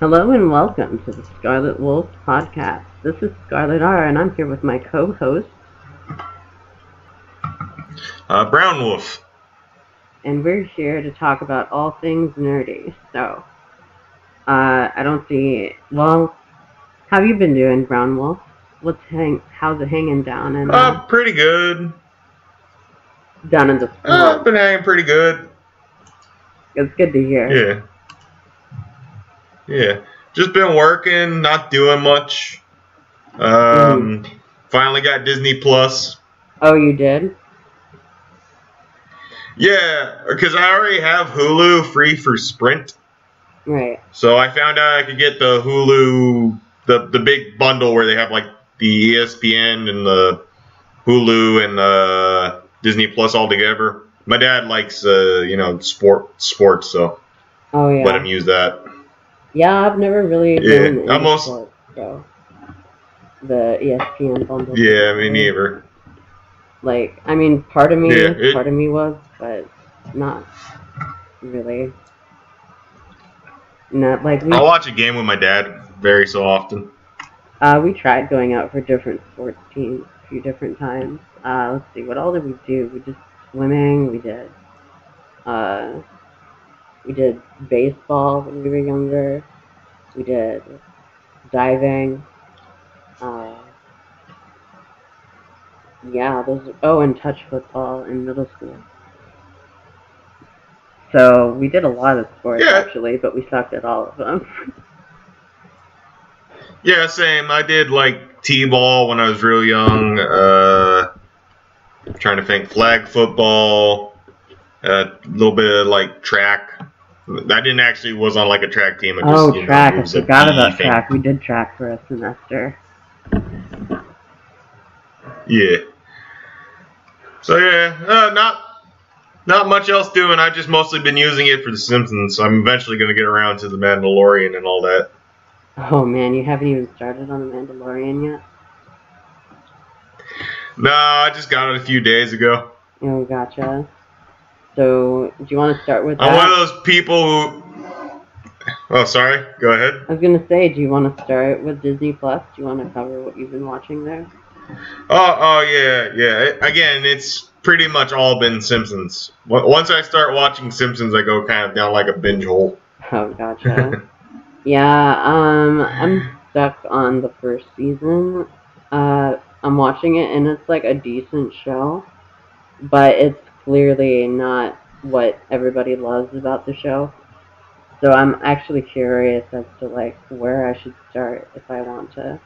Hello and welcome to the Scarlet Wolf podcast. This is Scarlet R, and I'm here with my co-host, Uh, Brown Wolf. and we're here to talk about all things nerdy. So, uh, I don't see. Well, how you been doing, Brown Wolf? What's hang? How's it hanging down in Uh, uh, pretty good. down in the Uh, been hanging pretty good. It's good to hear. Yeah. Yeah. Just been working, not doing much. Um, finally got Disney Plus. Oh, you did? Yeah, because I already have Hulu free for Sprint. Right. So I found out I could get the Hulu, the the big bundle where they have like the ESPN and the Hulu and the Disney Plus all together. My dad likes, uh, you know, sport sports, so Oh yeah. let him use that. Yeah, I've never really Yeah, almost- sports, so the ESPN bundle. Yeah, me neither. Like, I mean, part of me, Yeah, it- part of me was, but not really. Not like we, I'll watch a game with my dad very so often. uh, we tried going out for different sports teams a few different times. Uh, let's see, what all did we do? We did swimming. We did, uh, we did baseball when we were younger. We did diving. Uh, yeah, those. Oh, and touch football in middle school. So we did a lot of sports Yeah. actually, but we sucked at all of them. Yeah, same. I did like t-ball when I was real young. Uh, I'm trying to think, flag football, a little bit of like track. I didn't actually was on like a track team. I just, oh, you know, track! it I forgot about thing. track. We did track for a semester. Yeah. So yeah, uh, not not much else doing. I've just mostly been using it for The Simpsons. So I'm eventually going to get around to The Mandalorian and all that. Oh man, you haven't even started on the Mandalorian yet. No, I just got it a few days ago. Oh, gotcha. So, do you want to start with I'm one of those people who. Oh, sorry. Go ahead. I was gonna say, do you want to start with Disney Plus? Do you want to cover what you've been watching there? Oh, oh yeah, yeah. Again, it's pretty much all been Simpsons. Once I start watching Simpsons, I go kind of down like a binge hole. Oh, gotcha. yeah, um, I'm stuck on the first season. Uh, I'm watching it, and it's like a decent show, but it's clearly not what everybody loves about the show. So I'm actually curious as to like where I should start if I want to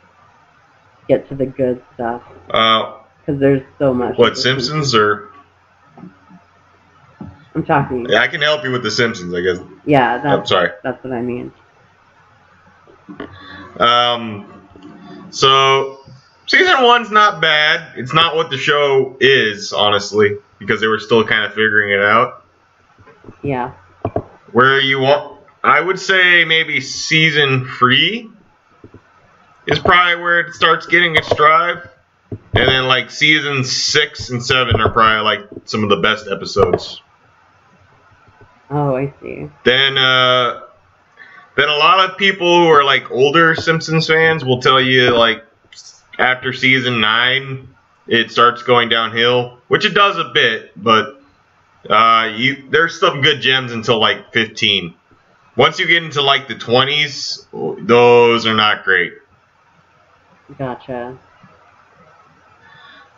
get to the good stuff, Uh, because there's so much. what Simpsons or? I'm talking. Yeah, I can help you with the Simpsons. I guess. Yeah, I'm that's sorry. that's what I mean. Um, so season one's not bad. It's not what the show is, honestly, because they were still kind of figuring it out. Yeah. Where you want, I would say maybe season three is probably where it starts getting its drive, and then like season six and seven are probably like some of the best episodes. Oh, I see. Then, uh, then a lot of people who are like older Simpsons fans will tell you like after season nine it starts going downhill, which it does a bit, but uh, you there's some good gems until like 15. Once you get into like the 20s, those are not great. Gotcha.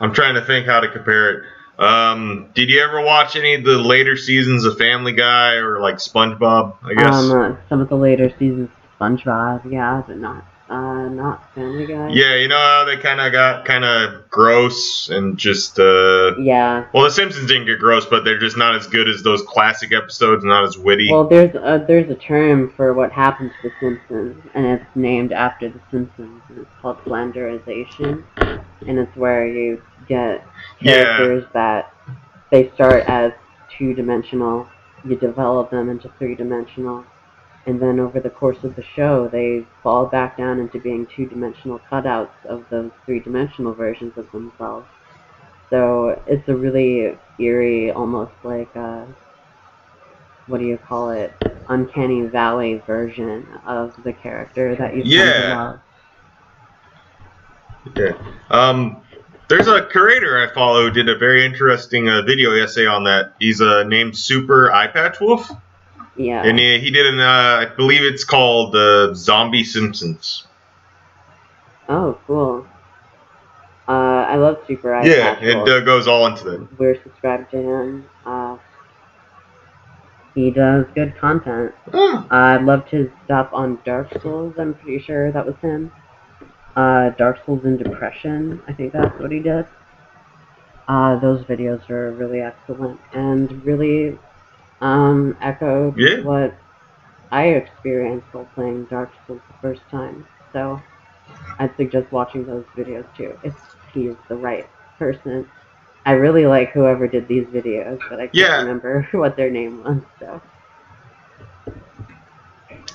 I'm trying to think how to compare it. Um, did you ever watch any of the later seasons of Family Guy or like SpongeBob? I guess. Um, uh, some of the later seasons of SpongeBob, yeah, but not, uh, not Family Guy. Yeah, you know how they kind of got kind of gross and just uh Yeah. well, the Simpsons didn't get gross, but they're just not as good as those classic episodes, not as witty. Well, there's a, there's a term for what happens to The Simpsons, and it's named after The Simpsons, and it's called flanderization, and it's where you get Yeah. characters that they start as two-dimensional, you develop them into three-dimensional, and then over the course of the show, they fall back down into being two-dimensional cutouts of those three-dimensional versions of themselves. So it's a really eerie, almost like uh, what do you call it? uncanny valley version of the character that you Yeah. Okay. Um, there's a creator I follow who did a very interesting uh, video essay on that. He's uh, named Super Eye Patch Wolf, Yeah. and he, he did an uh, I believe it's called uh, Zombie Simpsons. Oh, cool. Uh, I love Super Eye yeah, it uh, goes all into that. We're subscribed to him. Uh, he does good content. Oh, I loved his stuff on Dark Souls. I'm pretty sure that was him. Uh, Dark Souls and Depression. I think that's what he did. Uh, those videos are really excellent and really um, echoed Yeah. what I experienced while playing Dark Souls the first time. So I'd suggest watching those videos too if he's the right person. I really like whoever did these videos, but I can't Yeah. remember what their name was. So.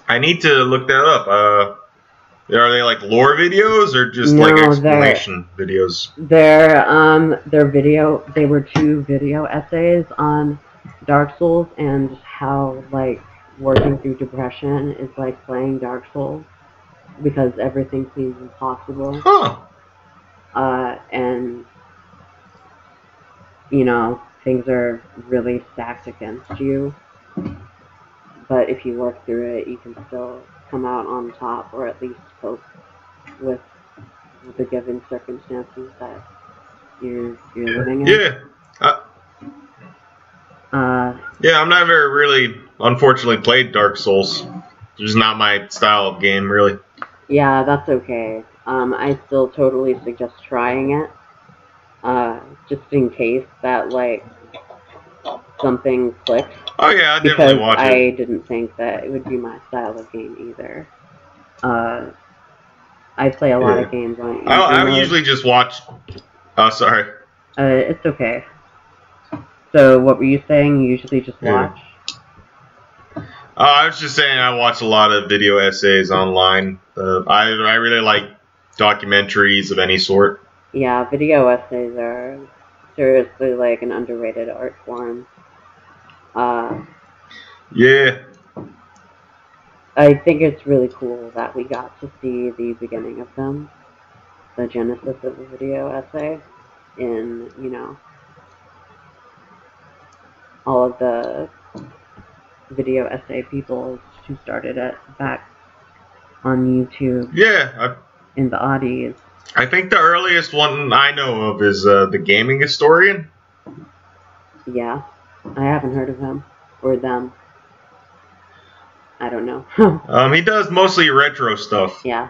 I need to look that up. Uh, are they like lore videos or just No, like they're- explanation videos? Their um their video they were two video essays on Dark Souls and how like working through depression is like playing Dark Souls because everything seems impossible. Huh. Uh and you know, things are really stacked against you. But if you work through it you can still come out on top or at least cope with the given circumstances that you're you're living in. Yeah. Uh, yeah, I'm not very really, unfortunately, played Dark Souls. It's just not my style of game, really. yeah, that's okay. Um, I still totally suggest trying it. Uh, just in case that like something clicks. Oh yeah, I definitely watch I it. I didn't think that it would be my style of game either. Uh, I play a lot Yeah. of games on. I, I usually just watch. Oh, sorry. Uh, it's okay. So what were you saying? You usually just watch. Uh, I was just saying I watch a lot of video essays online. Uh, I I really like documentaries of any sort. Yeah, video essays are seriously like an underrated art form. Uh, Yeah. I think it's really cool that we got to see the beginning of them, the genesis of the video essay, in you know all of the video essay people who started it back on YouTube Yeah. in the oddies. I, I think the earliest one I know of is uh, the Gaming Historian. Yeah, I haven't heard of him or them. I don't know. Um, he does mostly retro stuff, yeah.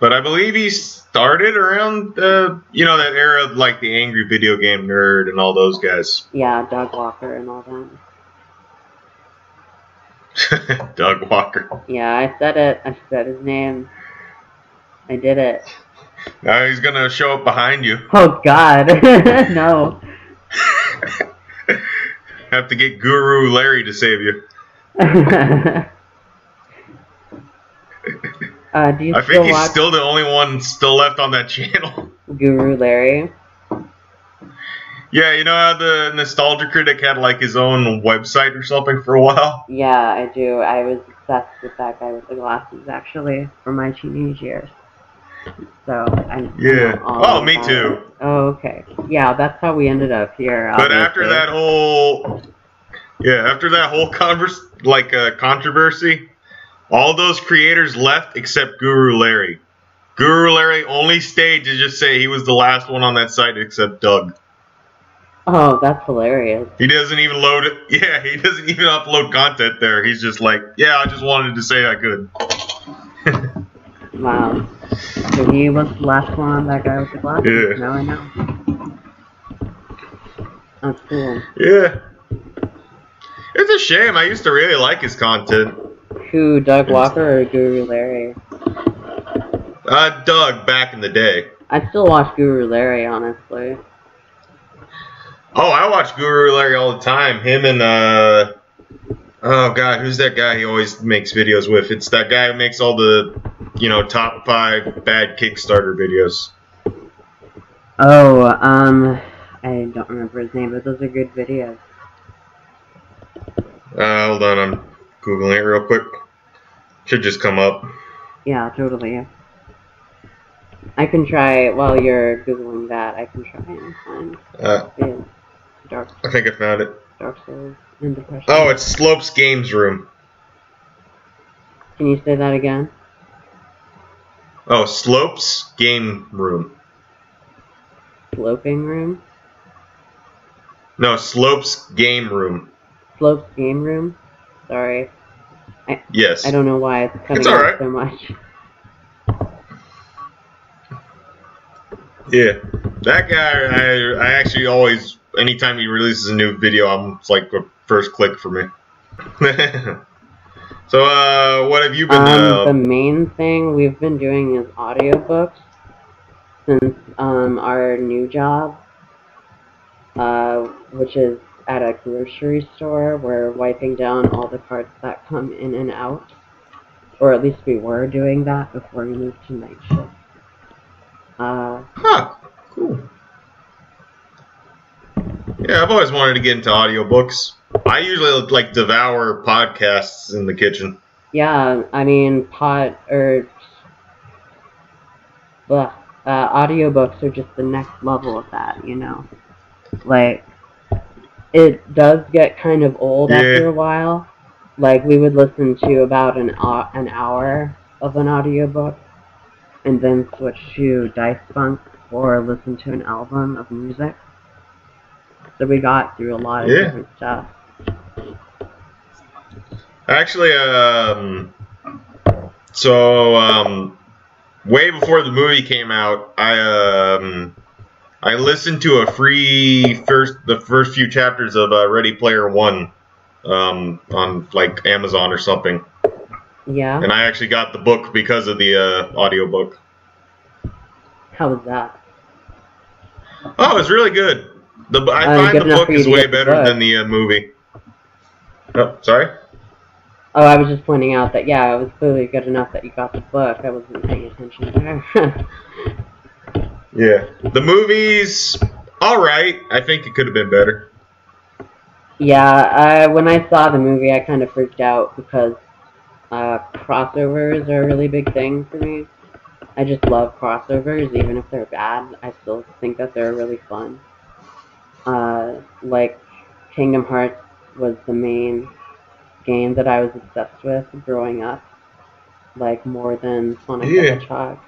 But I believe he started around the you know that era of like the angry video game nerd and all those guys. Yeah, Doug Walker and all that. Doug Walker. Yeah, I said it. I said his name. I did it. Now he's gonna show up behind you. Oh God, no. Have to get Guru Larry to save you. Uh, do you I think he's watch still the only one still left on that channel. Guru Larry? yeah, you know how the Nostalgia Critic had like his own website or something for a while? Yeah, I do. I was obsessed with that guy with the glasses actually for my teenage years. So I Yeah. Oh, me about too. Oh, okay. Yeah, that's how we ended up here. But after that whole Yeah, after that whole converse like uh, controversy, all those creators left except Guru Larry. Guru Larry only stayed to just say he was the last one on that site except Doug. Oh, that's hilarious. He doesn't even load it. Yeah, he doesn't even upload content there. He's just like, yeah, I just wanted to say I could. Wow. So he was the last one on that guy with the glasses. Yeah. Now I know. That's cool. Yeah. It's a shame. I used to really like his content. Who, Doug Walker or Guru Larry? Uh, Doug back in the day. I still watch Guru Larry, honestly. Oh, I watch Guru Larry all the time. Him and uh, oh god, who's that guy he always makes videos with? It's that guy who makes all the, you know, top five bad Kickstarter videos. Oh, um, I don't remember his name, but those are good videos. Uh, hold on, I'm googling it real quick. Should just come up. Yeah, totally. I can try while you're googling that. I can try and find Uh, the Dark I think I found it. Dark Souls and Depression. Oh, it's Slopes Games Room. Can you say that again? Oh, Slopes Game Room. Sloping room, No, Slopes Game Room. slopes game room. Sorry, I, Yes. I don't know why it's coming It's out alright. so much. Yeah, that guy. I I actually always, anytime he releases a new video, I'm it's like the first click for me. so, uh, what have you been? Um, the uh, main thing we've been doing is audiobooks since um, our new job, uh, which is at a grocery store. We're wiping down all the carts that come in and out, or at least we were doing that before we moved to night shift. Uh, huh, cool. Yeah, I've always wanted to get into audiobooks. I usually like devour podcasts in the kitchen. yeah, I mean, pot or uh, audiobooks are just the next level of that, you know. Like, it does get kind of old Yeah. after a while. Like, we would listen to about an au- an hour of an audiobook, and then switch to Dice Funk or listen to an album of music. So we got through a lot of Yeah. different stuff. Actually, um, so um, way before the movie came out, I um, I listened to a free first the first few chapters of uh, Ready Player One um, on like Amazon or something, Yeah. and I actually got the book because of the uh, audiobook. How was that? Oh, it's really good. The I Uh, find the book is way better book. than the uh, movie. Oh, sorry. Oh, I was just pointing out that yeah, it was clearly good enough that you got the book. I wasn't paying attention there. Yeah, the movie's all right. I think it could have been better. yeah, I, when I saw the movie, I kind of freaked out because uh, crossovers are a really big thing for me. I just love crossovers, even if they're bad. I still think that they're really fun. Uh, like Kingdom Hearts was the main game that I was obsessed with growing up, like more than Sonic Yeah. the Hedgehog,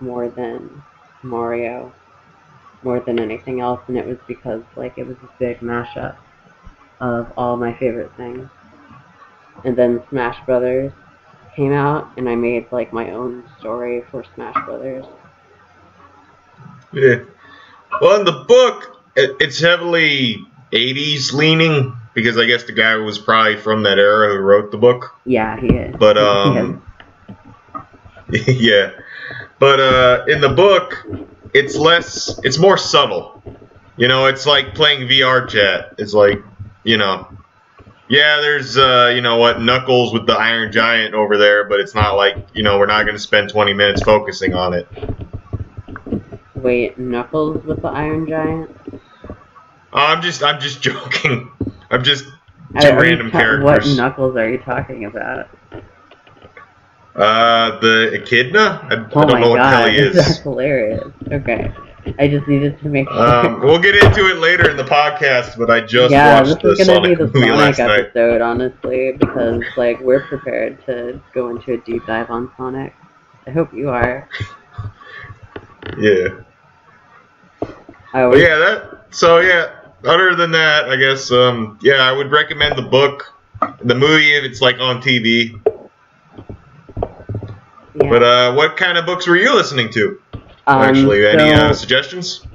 more than Mario, more than anything else, and it was because like it was a big mashup of all my favorite things. And then Smash Brothers came out, and I made like my own story for Smash Brothers. Yeah. Well, in the book, it, it's heavily 80s leaning because I guess the guy was probably from that era who wrote the book. Yeah, he is. But is. um, yeah. But uh, in the book, it's less. It's more subtle. You know, it's like playing VR chat. It's like, you know, yeah, there's uh, you know what, Knuckles with the Iron Giant over there, but it's not like you know we're not going to spend 20 minutes focusing on it. Wait, Knuckles with the Iron Giant? I'm just I'm just joking. I'm just I- two you random characters. What Knuckles are you talking about? Uh, the Echidna. I, I Oh don't my know what the hell god, he that's hilarious. Okay, I just needed to make sure. Um, we'll get into it later in the podcast, but I just yeah, this watched the is gonna Sonic be the movie Sonic last night. episode, honestly, because like we're prepared to go into a deep dive on Sonic. I hope you are. Yeah. I always, yeah, that. So yeah. Other than that, I guess um, yeah, I would recommend the book, the movie if it's like on TV. Yeah. But uh, what kind of books were you listening to? Um, Actually, any so, uh, suggestions?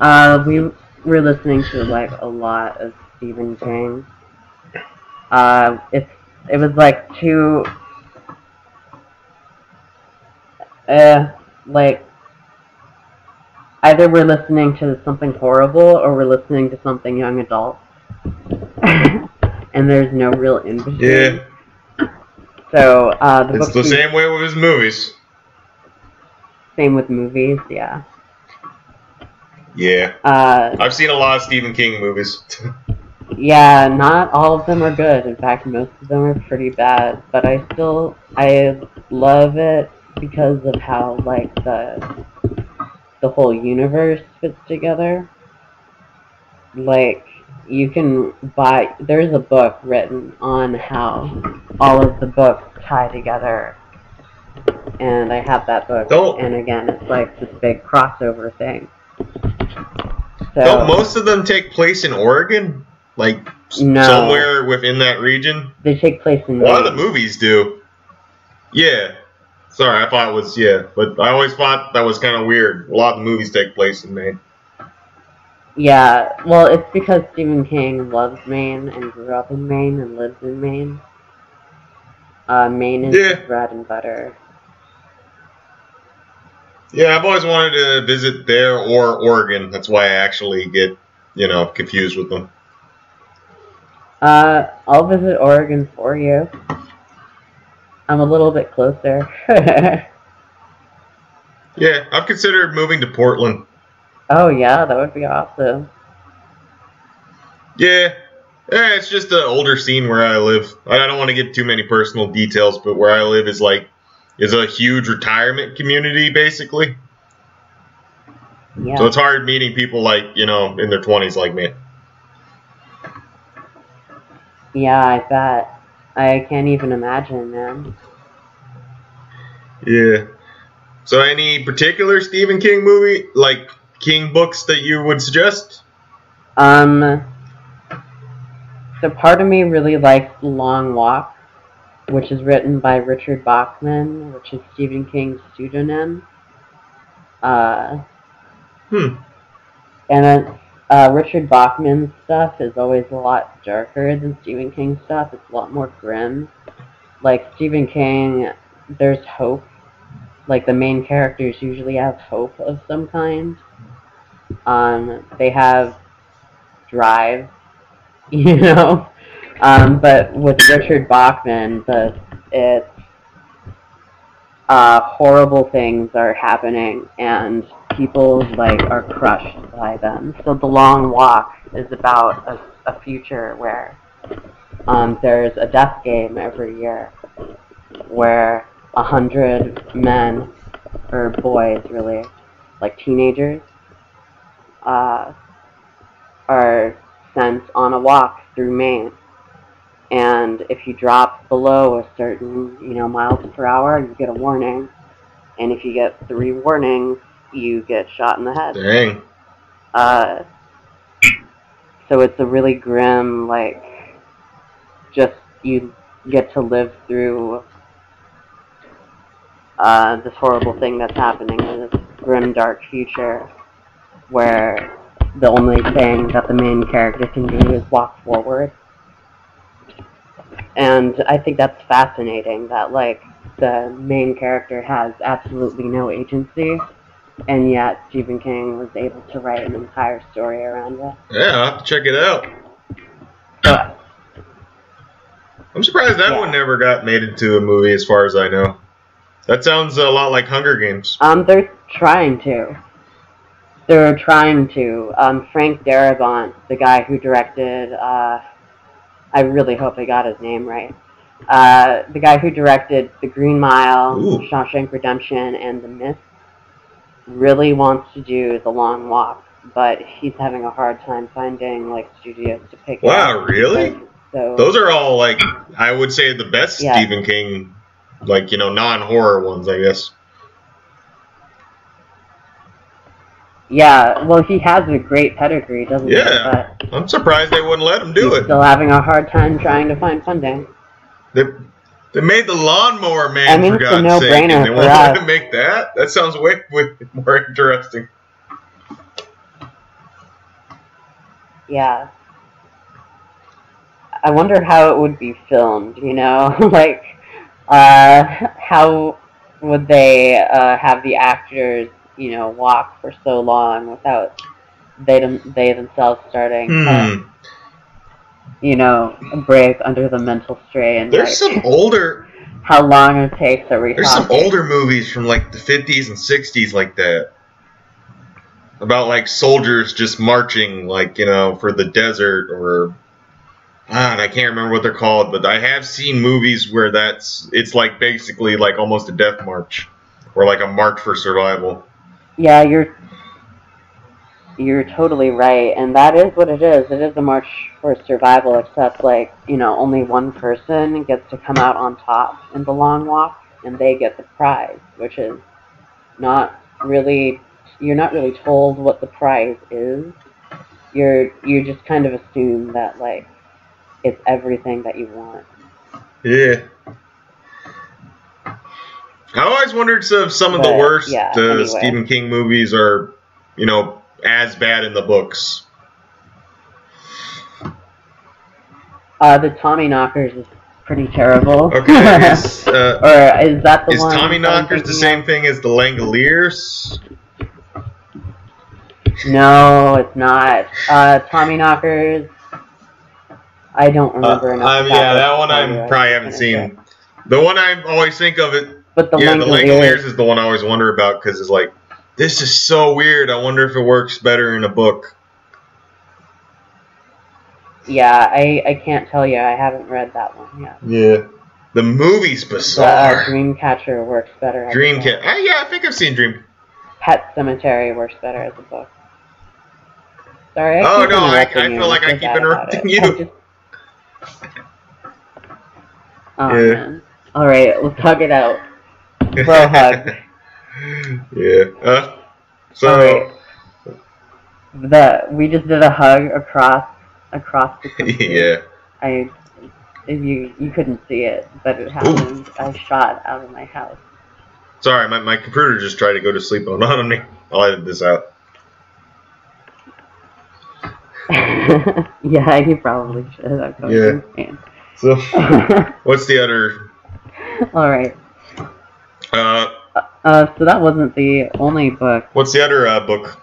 Uh, we were listening to like a lot of Stephen King. Uh, it's it was like two, uh, like either we're listening to something horrible or we're listening to something young adult, and there's no real in between. Yeah, So uh, the it's the we- same way with his movies. same with movies, yeah. Yeah, Uh, I've seen a lot of Stephen King movies. Yeah, not all of them are good. In fact, most of them are pretty bad. But I still, I love it because of how like the the whole universe fits together. Like you can buy. There's a book written on how all of the books tie together, and I have that book. Don't- And again, it's like this big crossover thing. So Don't most of them take place in Oregon? Like No. somewhere within that region? they take place in A lot of the movies do. Yeah. Sorry, I thought it was yeah, but I always thought that was kind of weird. A lot of the movies take place in Maine. Yeah, well, it's because Stephen King loves Maine and grew up in Maine and lives in Maine. Uh, Maine is Yeah. bread and butter. Yeah, I've always wanted to visit there or Oregon. That's why I actually get, you know, confused with them. Uh, I'll visit Oregon for you. I'm a little bit closer. Yeah, I've considered moving to Portland. Oh yeah, that would be awesome. Yeah. Eh, it's just an older scene where I live. I don't want to give too many personal details, but where I live is like is a huge retirement community basically. Yeah. So it's hard meeting people like, you know, in their 20s like me. yeah, I bet. I can't even imagine, man. Yeah. So any particular Stephen King movie like King books that you would suggest? Um, so part of me really likes Long Walk, which is written by Richard Bachman, which is Stephen King's pseudonym. Uh, Hmm. and then uh, Richard Bachman's stuff is always a lot darker than Stephen King's stuff. It's a lot more grim. Like Stephen King, there's hope. Like the main characters usually have hope of some kind. Um, they have drive, you know. Um, but with Richard Bachman, the it's uh, horrible things are happening and people like are crushed by them. So the long walk is about a, a future where um, there's a death game every year where a hundred men or boys really like teenagers uh, are sent on a walk through Maine. And if you drop below a certain, you know, miles per hour, you get a warning. And if you get three warnings, you get shot in the head. Dang. Uh, so it's a really grim, like, just you get to live through uh, this horrible thing that's happening in this grim, dark future where the only thing that the main character can do is walk forward. And I think that's fascinating that, like, the main character has absolutely no agency, and yet Stephen King was able to write an entire story around it. Yeah, I'll have to check it out. So, I'm surprised that Yeah. one never got made into a movie as far as I know. That sounds a lot like Hunger Games. um, they're trying to. They're trying to. Um, Frank Darabont, the guy who directed, uh, I really hope I got his name right. Uh, the guy who directed The Green Mile, Ooh. Shawshank Redemption, and The Mist, really wants to do The Long Walk, but he's having a hard time finding like studios to pick. it Wow, up. really? So Those are all like I would say the best Yeah. Stephen King, like you know, non-horror ones, I guess. Yeah, well, he has a great pedigree, doesn't Yeah. he? But I'm surprised they wouldn't let him do it. still having a hard time trying to find funding. They, they made the Lawnmower Man I mean, for it's God's sake, no-brainer and they for won't let us. him make that. That sounds way, way more interesting. Yeah. I wonder how it would be filmed, you know? like, uh, how would they uh, have the actors, you know, walk for so long without they them, they themselves starting to, Hmm. you know, break under the mental strain? There's like, some older how long it takes are we There's some older movies from like the 50s and 60s like that. About like soldiers just marching like, you know, for the desert or God, I can't remember what they're called, but I have seen movies where that's it's like basically like almost a death march, or like a march for survival. Yeah, you're you're totally right, and that is what it is. It is a march for survival, except like you know, only one person gets to come out on top in the long walk, and they get the prize, which is not really. You're not really told what the prize is. You're you just kind of assume that like it's everything that you want. Yeah. I always wondered if some of the worst yeah, uh, anyway. Stephen King movies are, you know, as bad in the books. Uh, the Tommy Knockers is pretty terrible. Okay, is, uh, or is that the is one? Tommy I'm Knockers the same of? thing as the Langoliers? No, it's not. Uh, Tommy Knockers. I don't remember Uh, enough. um, yeah, that one I probably haven't seen. say. The one I always think of it, But the yeah, the Langoliers, Langoliers is the one I always wonder about because it's like, this is so weird. I wonder if it works better in a book. yeah, I, I can't tell you. I haven't read that one yet. Yeah. The movie's The uh, bizarre. Dreamcatcher works better. as a book. Dreamcat. Ah, yeah, I think I've seen Dream. Pet Sematary works better as a book. Sorry. I Oh, no, I- I feel like I keep interrupting you. Just- Oh Yeah. man. All right, let's hug it out. Bro hug. yeah. Uh, so. The we just did a hug across across the country. yeah. I if you you couldn't see it, but it happened. I shot out of my house. Sorry, my, my computer just tried to go to sleep on, me. I'll edit this out. yeah, you probably should. I'm going Yeah. insane. So, what's the other? All right. Uh, Uh, so that wasn't the only book. what's the other uh, book?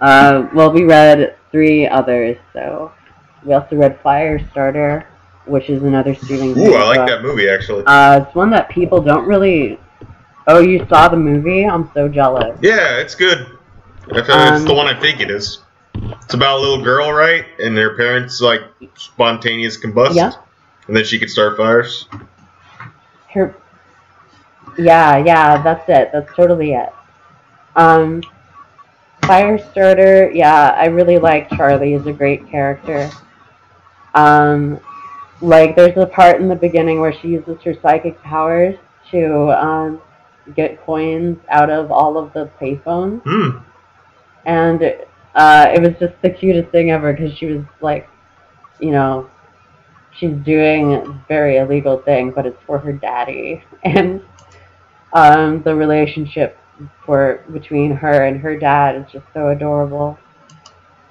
Uh, well, we read three others. So we also read Firestarter, which is another Stephen King Ooh, I like book. that movie actually. Uh, it's one that people don't really. Oh, you saw the movie? I'm so jealous. Yeah, it's good. It's Um, the one I think it is. It's about a little girl, right? And their parents like spontaneous combust. Yeah. And then she could start fires. Her. Yeah, yeah, that's it. That's totally it. Um, Firestarter. Yeah, I really like Charlie. He's a great character. Um, like there's a part in the beginning where she uses her psychic powers to um get coins out of all of the payphones. Hmm. and uh, it was just the cutest thing ever because she was like, you know, she's doing a very illegal thing, but it's for her daddy, and um, the relationship for between her and her dad is just so adorable.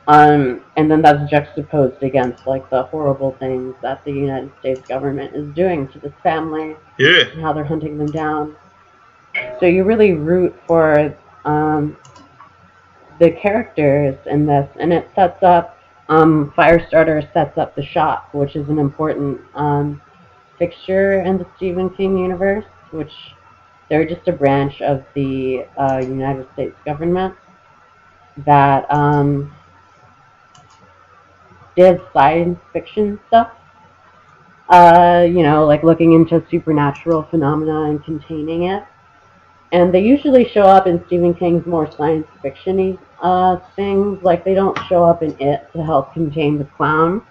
Um, and then that's juxtaposed against like the horrible things that the United States government is doing to this family Yeah. and how they're hunting them down. So you really root for um, the characters in this, and it sets up um, Firestarter sets up the shop, which is an important um, fixture in the Stephen King universe. Which they're just a branch of the uh, United States government that um, does science fiction stuff uh, you know, like looking into supernatural phenomena and containing it. And they usually show up in Stephen King's more science fiction-y uh, things. Like they don't show up in It to help contain the clown,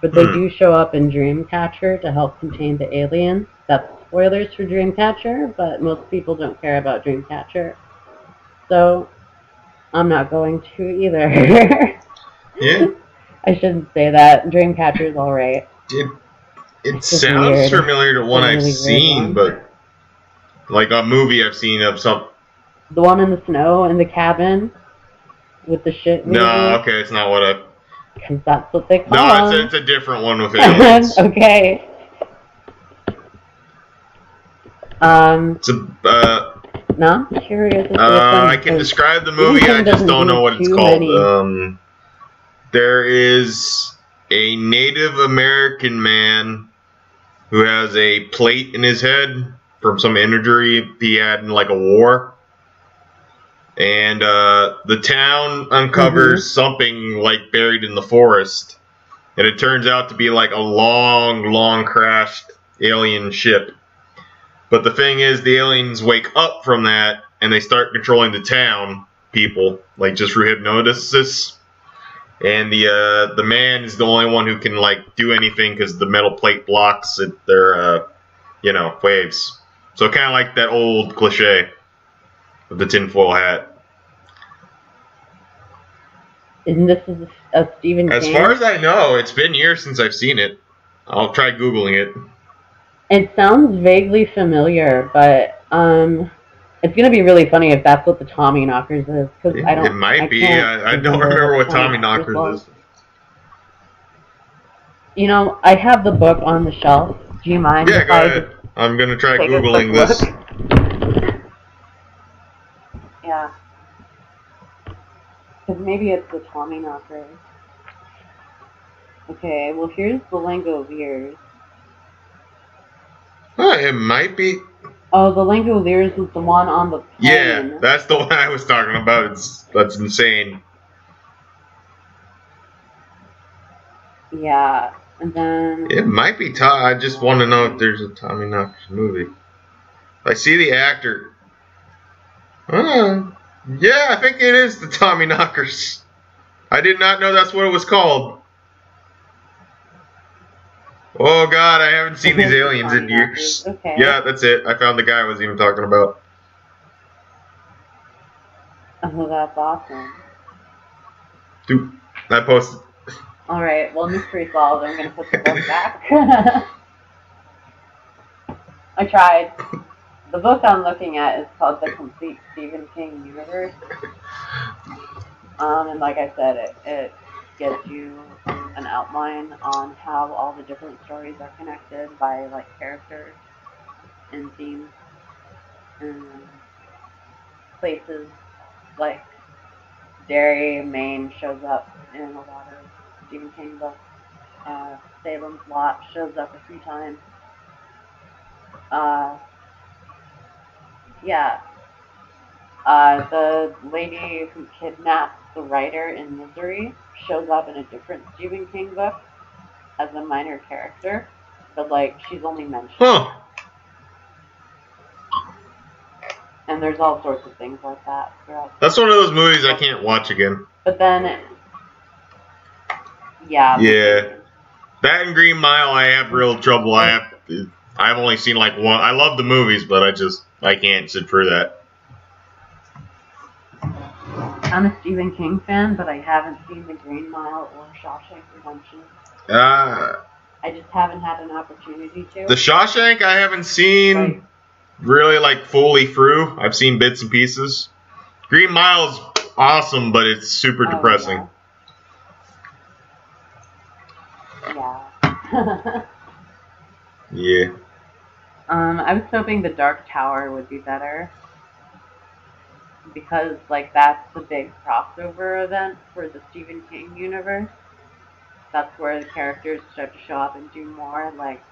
but they Hmm. do show up in Dreamcatcher to help contain the aliens. That's spoilers for Dreamcatcher, but most people don't care about Dreamcatcher. So I'm not going to either. Yeah. I shouldn't say that. Dreamcatcher's alright. It, it sounds weird. familiar to one a I've seen, one. but like a movie I've seen of some. The one in the snow in the cabin with the shit movie. No, okay, it's not what I. Because that's what they call No, it's a, it's a different one with aliens. okay. Um, It's a. Uh, no, I'm curious. as to which uh, I can describe the movie. I just don't know what it's called. many- Um, there is a Native American man who has a plate in his head from some injury he had in like a war. And uh, the town uncovers Mm-hmm. something like buried in the forest, and it turns out to be like a long, long crashed alien ship. But the thing is, the aliens wake up from that and they start controlling the town people, like just through hypnosis. And the uh, the man is the only one who can like do anything because the metal plate blocks it, their uh, you know waves. So kind of like that old cliche of the tinfoil hat. Isn't this a, a Stephen As King? far as I know, it's been years since I've seen it. I'll try googling it. It sounds vaguely familiar, but um, it's gonna be really funny if that's what the Tommy Knockers is. Cause It, I don't. it might I be. I, I don't remember what Tommy Knockers is. You know, I have the book on the shelf. Do you mind Yeah, if go I ahead. I'm gonna try take googling this. Yeah. Because maybe it's the Tommy Knockers. Okay, well here's the Langoliers. Huh, it might be. Oh, the Langoliers is the one on the plane. Yeah, that's the one I was talking about. It's that's insane. Yeah, and then It might be Tom. I just want to know if there's a Tommy Knockers movie. I see the actor. Uh, yeah, I think it is the Tommy Knockers. I did not know that's what it was called. Oh God, I haven't seen these aliens in years. Okay. Yeah, that's it. I found the guy I was even talking about. Oh, that's awesome. Dude, I posted. All right. Well, mystery solved. I'm gonna put the book back. I tried. The book I'm looking at is called The Complete Stephen King Universe. Um, and like I said, it, it gives you an outline on how all the different stories are connected by like characters and themes and places. Like Derry, Maine shows up in a lot of Stephen King books. Uh, Salem's Lot shows up a few times. Uh, yeah. Uh, the lady who kidnaps the writer in Misery shows up in a different Stephen King book as a minor character, but like she's only mentioned. Huh. And there's all sorts of things like that throughout. That's one of those movies I can't watch again. But then, yeah. Yeah. That and Green Mile, I have real trouble. I have. I've only seen like one. I love the movies, but I just I can't sit through that. I'm a Stephen King fan, but I haven't seen The Green Mile or Shawshank Redemption. Uh, I just haven't had an opportunity to. the Shawshank, I haven't seen Right. really like fully through. I've seen bits and pieces. Green Mile's awesome, but it's super Oh, depressing. Yeah. Yeah. Um, I was hoping The Dark Tower would be better. Because, like, that's the big crossover event for the Stephen King universe. That's where the characters start to show up and do more. Like,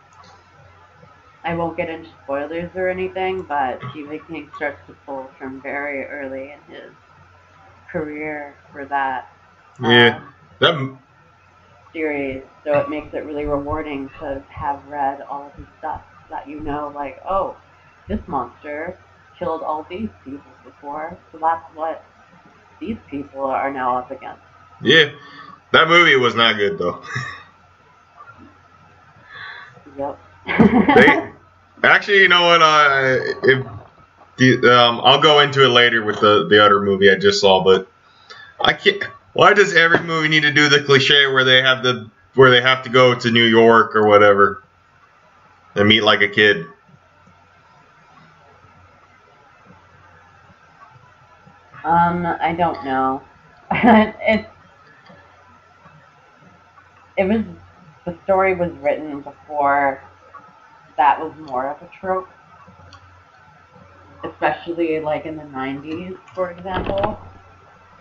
I won't get into spoilers or anything, but Stephen King starts to pull from very early in his career for that. Yeah. um, That series, so it makes it really rewarding to have read all of his stuff that you know, like, oh, this monster killed all these people before, so that's what these people are now up against. yeah. That movie was not good though. Yep. they actually, you know what? Uh, if the, um, I'll go into it later with the the other movie I just saw, but I can't. Why does every movie need to do the cliche where they have the where they have to go to New York or whatever and meet like a kid? um, I don't know. it it was the story was written before that was more of a trope. Especially like in the 90s, for example.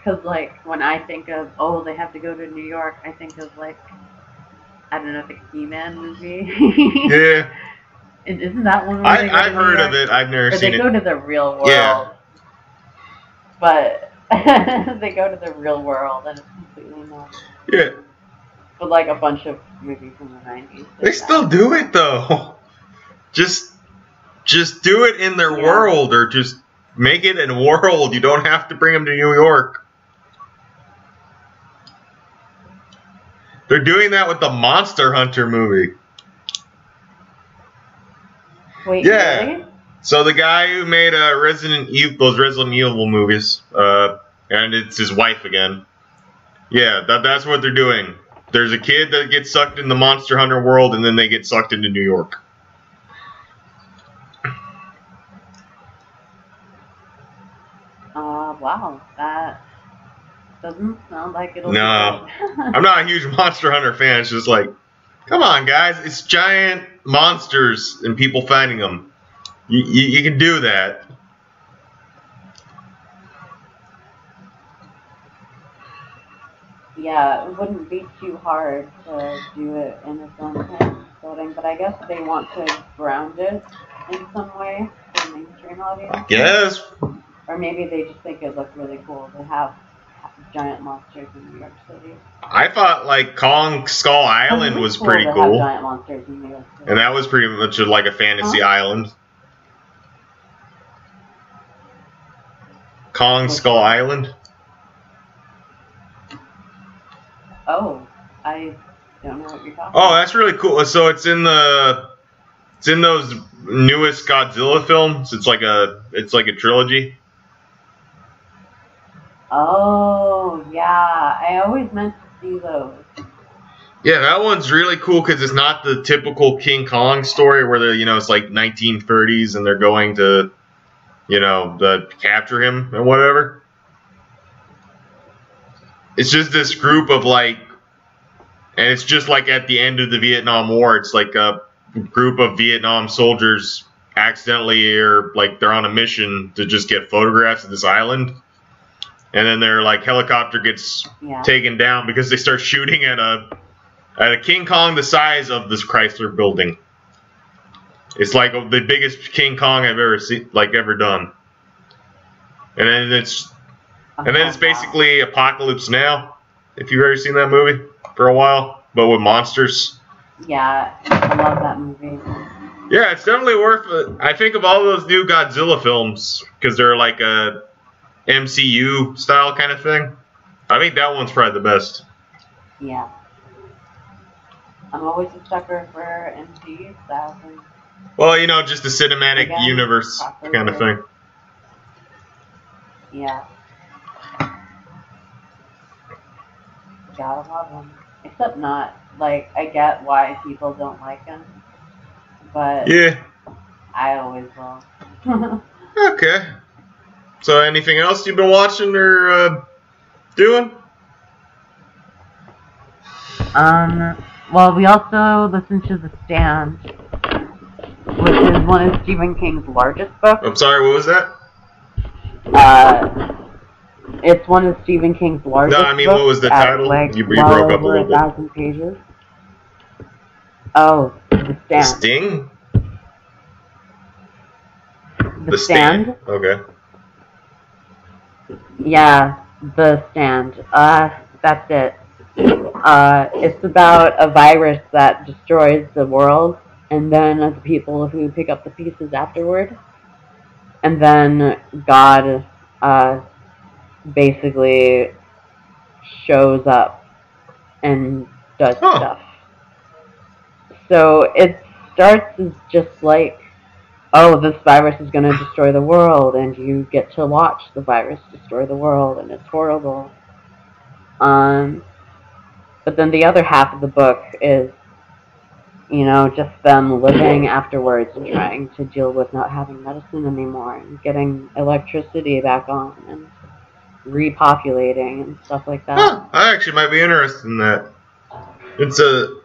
Because, like, when I think of, oh, they have to go to New York, I think of, like, I don't know, the He-Man movie. Yeah, Is- Isn't that one I, they go I've to New heard of it. I've never Or seen they it. They go to the real world. Yeah. But they go to the real world and it's completely normal. Yeah, But like a bunch of movies from the nineties. They still do it though. Just just do it in their Yeah. world or just make it in a world. You don't have to bring them to New York. They're doing that with the Monster Hunter movie. Wait, Yeah. really? So the guy who made uh, Resident Evil, those Resident Evil movies, uh, and it's his wife again. Yeah, that, that's what they're doing. There's a kid that gets sucked in the Monster Hunter world, and then they get sucked into New York. Uh, wow, that doesn't sound like it'll No. I'm not a huge Monster Hunter fan. It's just like, come on, guys, it's giant monsters and people fighting them. You, you, you can do that. yeah, it wouldn't be too hard to do it in its own kind of setting, but I guess they want to ground it in some way for mainstream audience. Yes. Or maybe they just think it looks really cool to have giant monsters in New York City. I thought like Kong Skull Island was cool pretty cool. giant monsters in New York City. And that was pretty much like a fantasy Huh? island. Kong Skull? Island. Oh, I don't know what you're talking Oh, about. that's really cool. So it's in the it's in those newest Godzilla films. It's like a it's like a trilogy. Oh, yeah. I always meant to see those. Yeah, that one's really cool because it's not the typical King Kong story where they're you know it's like 1930s and they're going to you know the capture him and whatever. It's just this group of like, and it's just like at the end of the Vietnam War. It's like a group of Vietnam soldiers accidentally or like they're on a mission to just get photographs of this island, and then their like helicopter gets Yeah. taken down because they start shooting at a at a King Kong the size of this Chrysler building. It's like the biggest King Kong I've ever seen, like ever done. And then it's and then it's basically Apocalypse Now. If you've ever seen that movie for a while, but with monsters. Yeah, I love that movie. Yeah, it's definitely worth it. I think of all those new Godzilla films because they're like a MCU style kind of thing. I think that one's probably the best. Yeah. I'm always a sucker for MCU style things. Well, you know, just the cinematic Again, universe kind of thing. Yeah. Gotta love them. Except not. Like, I get why people don't like them. But Yeah. I always will. Okay. So, anything else you've been watching or uh, doing? Um, well, we also listened to The Stand, which is one of Stephen King's largest books. I'm sorry. What was that? Uh, it's one of Stephen King's largest books. No, I mean, what was the title? Like, You- you well broke up a little bit. thousand pages. Oh, The Stand. Sting. The, Stand? Okay. Yeah, The Stand. Uh, that's it. Uh, it's about a virus that destroys the world, and then the people who pick up the pieces afterward. And then God, uh, basically shows up and does Huh. stuff. So it starts as just like, oh, this virus is going to destroy the world, and you get to watch the virus destroy the world, and it's horrible. Um, but then the other half of the book is, you know, just them living afterwards and trying to deal with not having medicine anymore and getting electricity back on and repopulating and stuff like that. Huh, I actually might be interested in that. It's a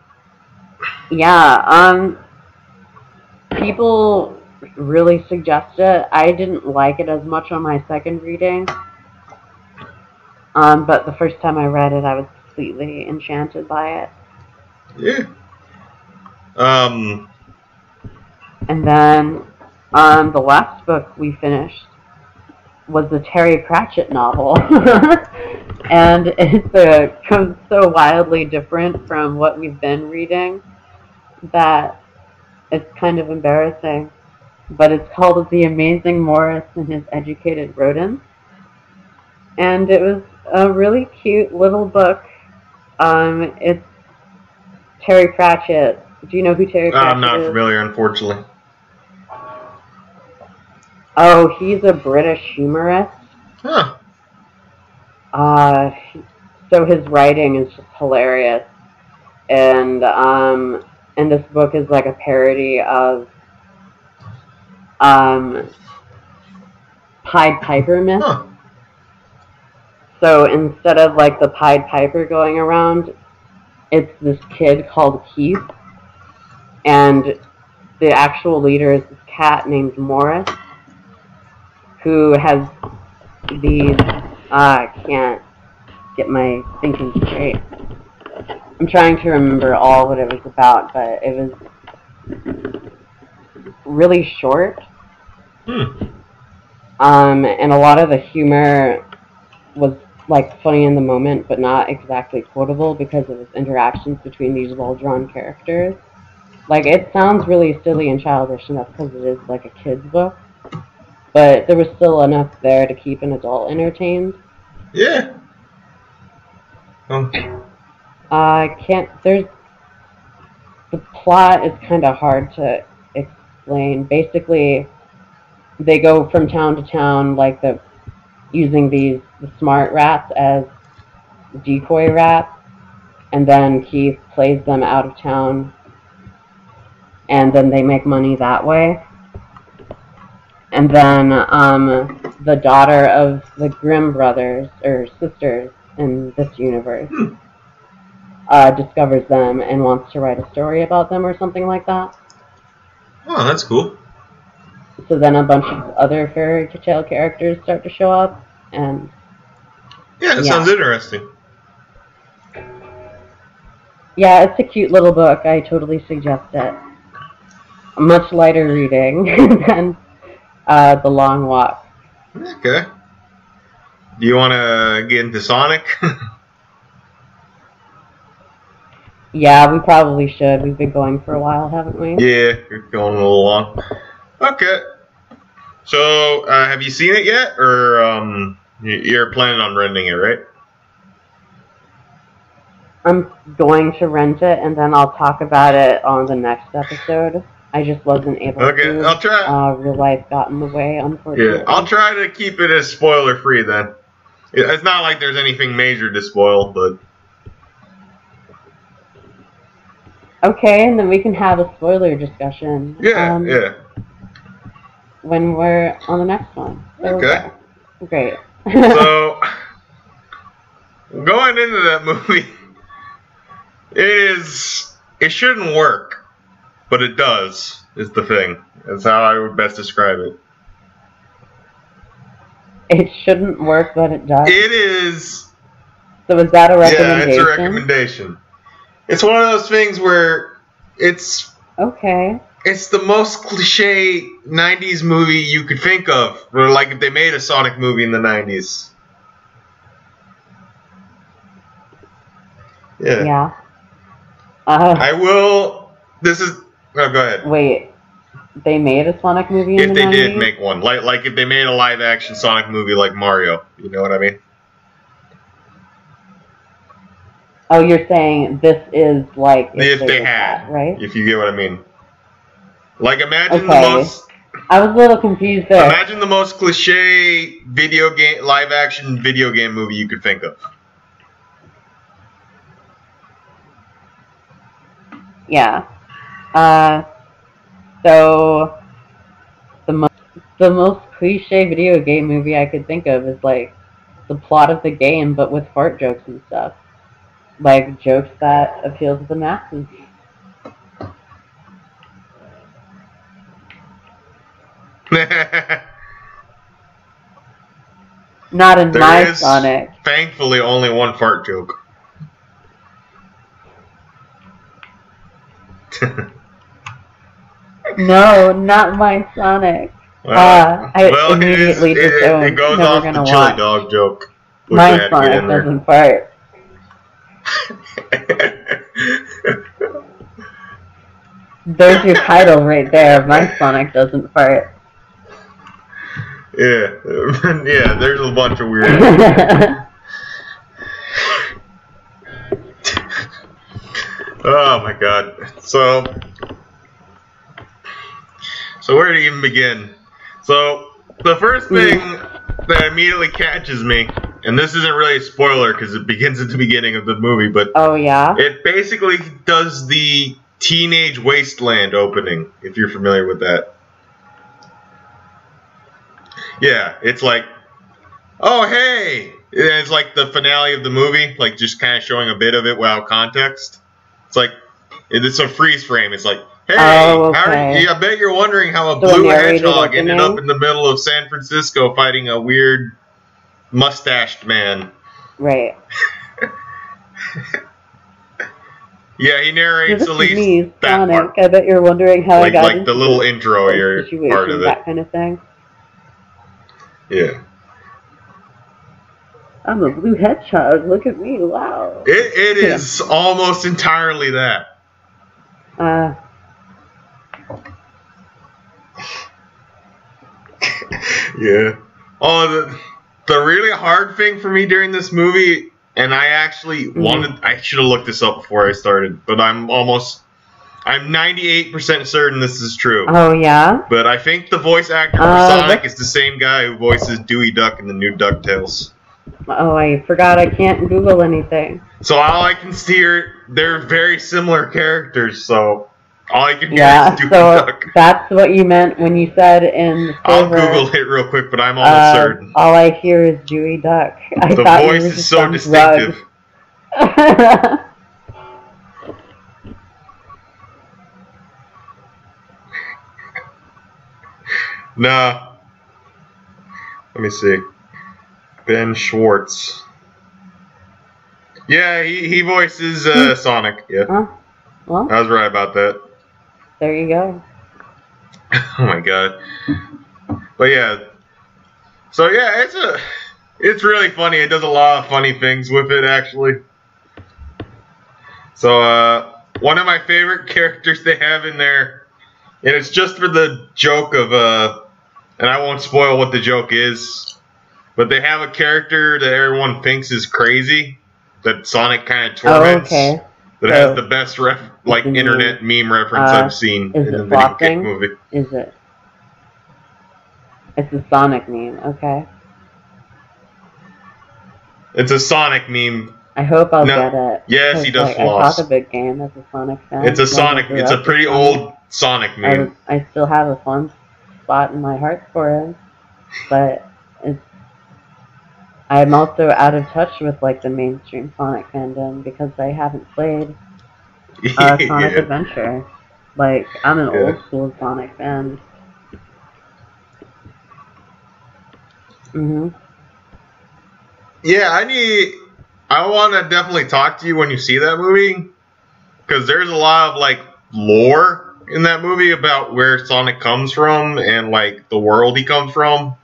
Yeah, um, people really suggest it. I didn't like it as much on my second reading. Um, but the first time I read it, I was completely enchanted by it. yeah. Um. And then, um, the last book we finished was the Terry Pratchett novel. and it's a so wildly different from what we've been reading that it's kind of embarrassing. But it's called The Amazing Maurice and His Educated Rodents. And it was a really cute little book. Um, it's Terry Pratchett. Do you know who Terry Pratchett I'm not is? familiar, unfortunately. Oh, he's a British humorist. Huh. Uh, so his writing is just hilarious, and um, and this book is like a parody of um, Pied Piper myth. Huh. So instead of like the Pied Piper going around, it's this kid called Keith, and the actual leader is this cat named Maurice, who has these. Uh, I can't get my thinking straight. I'm trying to remember all what it was about, but it was really short. Hmm. Um, and a lot of the humor was like funny in the moment, but not exactly quotable because of its interactions between these well-drawn characters. Like it sounds really silly and childish, and that's because it is like a kid's book. But there was still enough there to keep an adult entertained. Yeah. Um, I can't. There's the plot is kind of hard to explain. Basically, they go from town to town, like the using these the smart rats as decoy rats, and then Keith plays them out of town, and then they make money that way. And then um, the daughter of the Grimm brothers or sisters in this universe uh, discovers them and wants to write a story about them or something like that. oh, that's cool. So then a bunch of other fairy tale characters start to show up, and Yeah, it Yeah. sounds interesting. yeah, it's a cute little book. I totally suggest it. A much lighter reading than uh, The Long Walk. Okay. Do you want to get into Sonic? Yeah, we probably should. We've been going for a while, haven't we? yeah, you're going a little long. Okay. So, uh, have you seen it yet, or um, you're planning on renting it, right? I'm going to rent it, and then I'll talk about it on the next episode. I just wasn't able Okay, to. I'll try. Uh, real life got in the way, unfortunately. Yeah, I'll try to keep it as spoiler free then. It's not like there's anything major to spoil, but Okay, and then we can have a spoiler discussion. yeah, um, yeah. When we're on the next one. So, Okay. Great. So, going into that movie, it is. It shouldn't work, but it does. Is the thing. That's how I would best describe it. it shouldn't work, but it does. It is. so is that a recommendation? Yeah, it's a recommendation. It's one of those things where it's Okay. It's the most cliche '90s movie you could think of. Like if they made a Sonic movie in the '90s. Yeah. Yeah. Uh, I will. This is. Oh, go ahead. wait. They made a Sonic movie in the If the they 90s? did make one, like like if they made a live action Sonic movie like Mario, you know what I mean? Oh, you're saying this is like If they did had, that, right? If you get what I mean. Like imagine Okay. the most I was a little confused there. imagine the most cliche video game live action video game movie you could think of. Yeah. Uh, so the most the most cliche video game movie I could think of is like the plot of the game, but with fart jokes and stuff, like jokes that appeal to the masses. Not in There my is- Sonic. Thankfully only one fart joke. No, not my Sonic. Well, Uh, I well, it, is, it, it goes off the chili watch. dog joke. My they had to get Sonic doesn't fart. There's your title right there. My Sonic doesn't fart. Yeah, yeah. There's a bunch of weird. oh my god. So, so where do to even begin? So the first thing that immediately catches me, and this isn't really a spoiler because it begins at the beginning of the movie, but oh yeah. it basically does the Teenage Wasteland opening, if you're familiar with that. Yeah, it's like, oh hey, it's like the finale of the movie, like just kind of showing a bit of it without context. It's like it's a freeze frame. It's like, hey, Oh, how are okay. you, I bet you're wondering how a So blue hedgehog ended up in the middle of San Francisco fighting a weird mustached man. Right. Yeah, he narrates at least me, that Sonic. part. I bet you're wondering how I like got like the little intro situation, part of it. that kind of thing. Yeah, I'm a blue hedgehog. Look at me. Wow. it it Yeah. is almost entirely that. Uh, yeah. Oh, the the really hard thing for me during this movie, and I actually Mm-hmm. wanted I should have looked this up before I started, but I'm almost I'm 98% certain this is true. oh yeah. But I think the voice actor for Uh, Sonic is the same guy who voices Dewey Duck in the new DuckTales. Oh, I forgot. I can't Google anything. So all I can see are they're very similar characters, so all I can hear Yeah. is Dewey So Duck. that's what you meant when you said in the I'll Google it real quick, but I'm almost uh, certain. All I hear is Dewey Duck. I The voice is so distinctive. Nah. Let me see. Ben Schwartz. Yeah, he, he voices uh, Sonic. Yeah, huh? Well, I was right about that. there you go. oh my god. But yeah. So yeah, it's a it's really funny. It does a lot of funny things with it actually. So uh one of my favorite characters they have in there and it's just for the joke of uh and I won't spoil what the joke is, but they have a character that everyone thinks is crazy that Sonic kind of torments. Oh, okay. that So- has the best ref like Mhm. internet meme reference Uh, I've seen in the video game movie. Is it? It's a Sonic meme. Okay. It's a Sonic meme. I hope I'll No. get it. Yes, he does like, floss. I talk a big game as a Sonic fan. It's a Sonic. It's a pretty old Sonic meme. I still have a fond spot in my heart for him, but it's. I'm also out of touch with like the mainstream Sonic fandom because I haven't played uh, Sonic yeah. Adventure. Like I'm an Yeah. old school Sonic fan. Mhm. yeah, I need. I want to definitely talk to you when you see that movie, because there's a lot of like lore in that movie about where Sonic comes from and like the world he comes from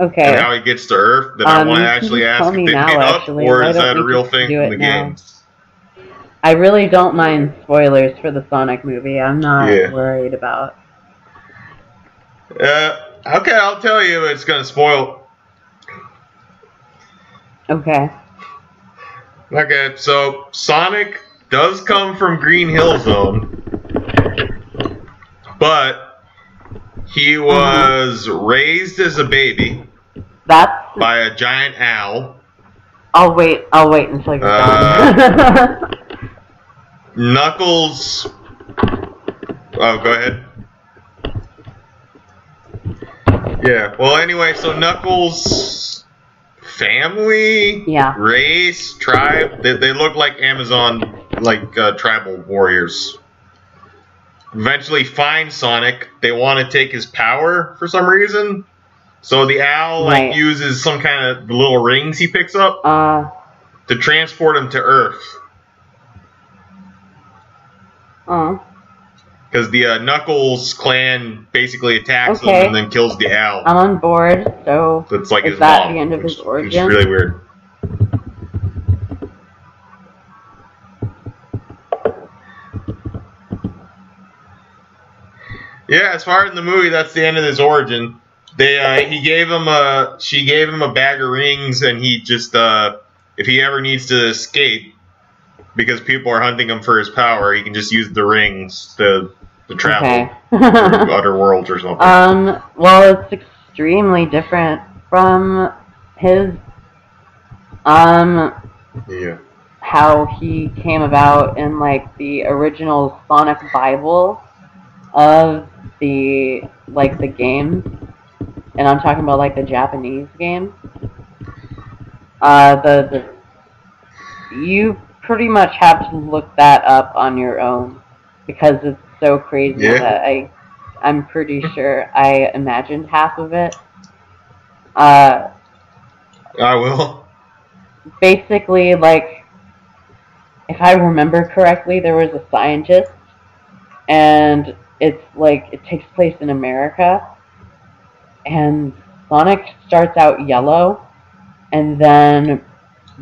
Okay. and how he gets to Earth. That I Um, want to actually ask if they now, made up, actually. or Why is that a real thing in the now? games? I really don't mind spoilers for the Sonic movie. I'm not Yeah. worried about. Uh, okay, I'll tell you. It's gonna spoil. Okay. Okay, so Sonic does come from Green Hill Zone, but he was raised as a baby That's. by a giant owl. I'll wait. I'll wait until you're Uh, done. Knuckles. Oh, go ahead. Yeah. Well, anyway, so Knuckles' family, Yeah. race, tribe, they, they look like Amazon, like uh, tribal warriors. Eventually, find Sonic. They want to take his power for some reason. So the owl like Right. uses some kind of little rings he picks up uh. to transport him to Earth. Uh. Because the uh, Knuckles clan basically attacks Okay. him and then kills the owl. I'm on board. So That's like is his that mom. the end of his origin? is really weird. Yeah, as far as in the movie, that's the end of his origin. They uh, he gave him a she gave him a bag of rings, and he just uh, if he ever needs to escape because people are hunting him for his power, he can just use the rings to to travel Okay. through other worlds or something. um. Well, it's extremely different from his. Um. yeah. how he came about in like the original Sonic Bible of the like the games, and I'm talking about like the Japanese games. Uh, the the you pretty much have to look that up on your own because it's so crazy Yeah. that I I'm pretty sure I imagined half of it. Uh, I will. basically like if I remember correctly, there was a scientist and it's like it takes place in America and Sonic starts out yellow and then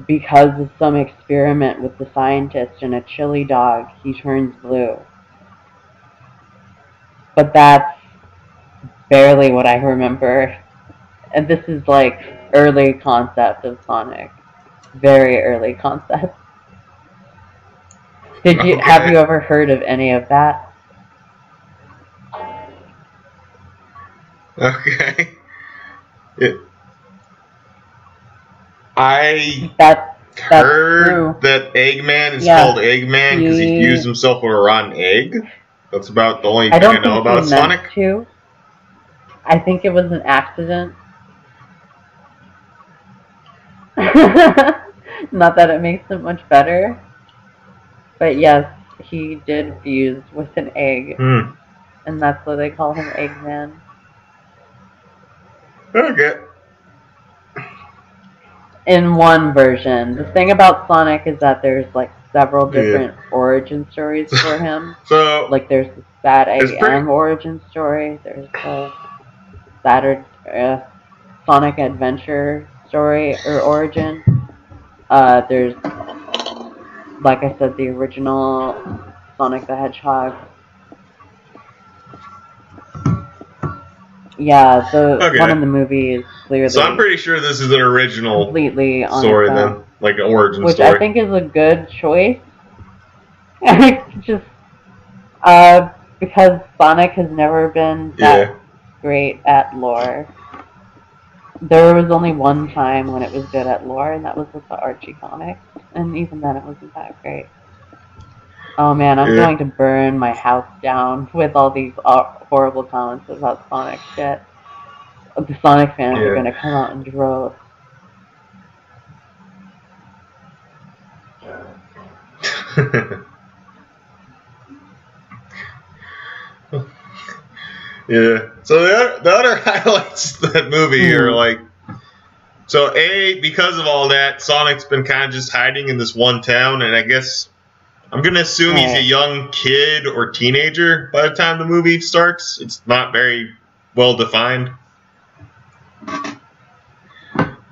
because of some experiment with the scientist and a chili dog, he turns blue. But that's barely what I remember. And this is like early concept of Sonic. Very early concept. Did you have you ever heard of any of that? Okay. It, I That heard true. that Eggman is Yeah. called Eggman because he fused himself with a rotten egg. That's about the only I thing I, know about Sonic. to. I think it was an accident. Not that it makes it much better. But yes, he did fuse with an egg, Hmm. and that's why they call him Eggman. Okay. In one version. The thing about Sonic is that there's like several Yeah. different origin stories for him. So Like there's the Sad It's pretty- origin story. There's the Saturn uh, Sonic Adventure story or origin. Uh, there's like I said, the original Sonic the Hedgehog. Yeah, the Okay. one in the movie is clearly so I'm pretty sure this is an original completely on story own then, like an origin which story. Which I think is a good choice. Just uh, because Sonic has never been that yeah. great at lore. There was only one time when it was good at lore, and that was with the Archie comics, and even then it wasn't that great. Oh man, I'm Yeah. going to burn my house down with all these uh, horrible comments about Sonic shit. The Sonic fans Yeah. are gonna come out in droves. yeah. So the other, the other highlights of that movie are Hmm. like, so a because of all that, Sonic's been kind of just hiding in this one town, and I guess I'm gonna assume he's a young kid or teenager by the time the movie starts. It's not very well defined,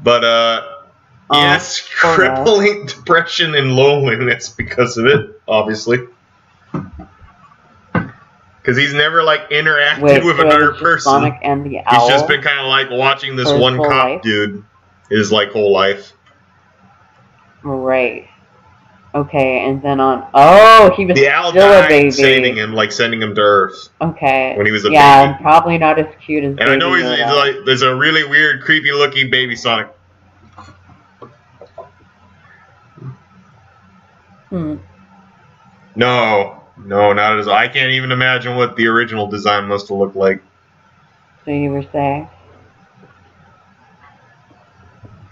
but uh. Uh, Yes, crippling depression and loneliness because of it, obviously. Because he's never like interacted Wait, with another person. Sonic and the Owl. he's just been kind of like watching this one cop life? dude his like whole life. Right. Okay, and then on. Oh, he was The still a baby. saving him, like sending him to Earth Okay. when he was a yeah, baby. and probably not as cute as. And I know he's, he's like there's a really weird, creepy looking baby Sonic. Hmm. No, no, not as I can't even imagine what the original design must have looked like. So you were saying?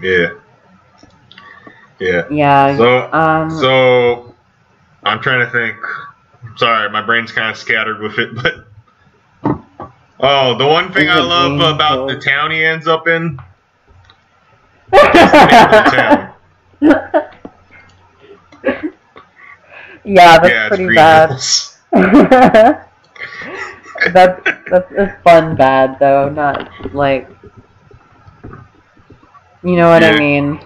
Yeah. Yeah. Yeah. So um. So, I'm trying to think. Sorry, my brain's kind of scattered with it, but. Oh, the one thing I love about the town he ends up in. The name of the town. yeah, that's yeah, pretty bad. Hills. that's that's fun bad though, not like. You know what Yeah. I mean?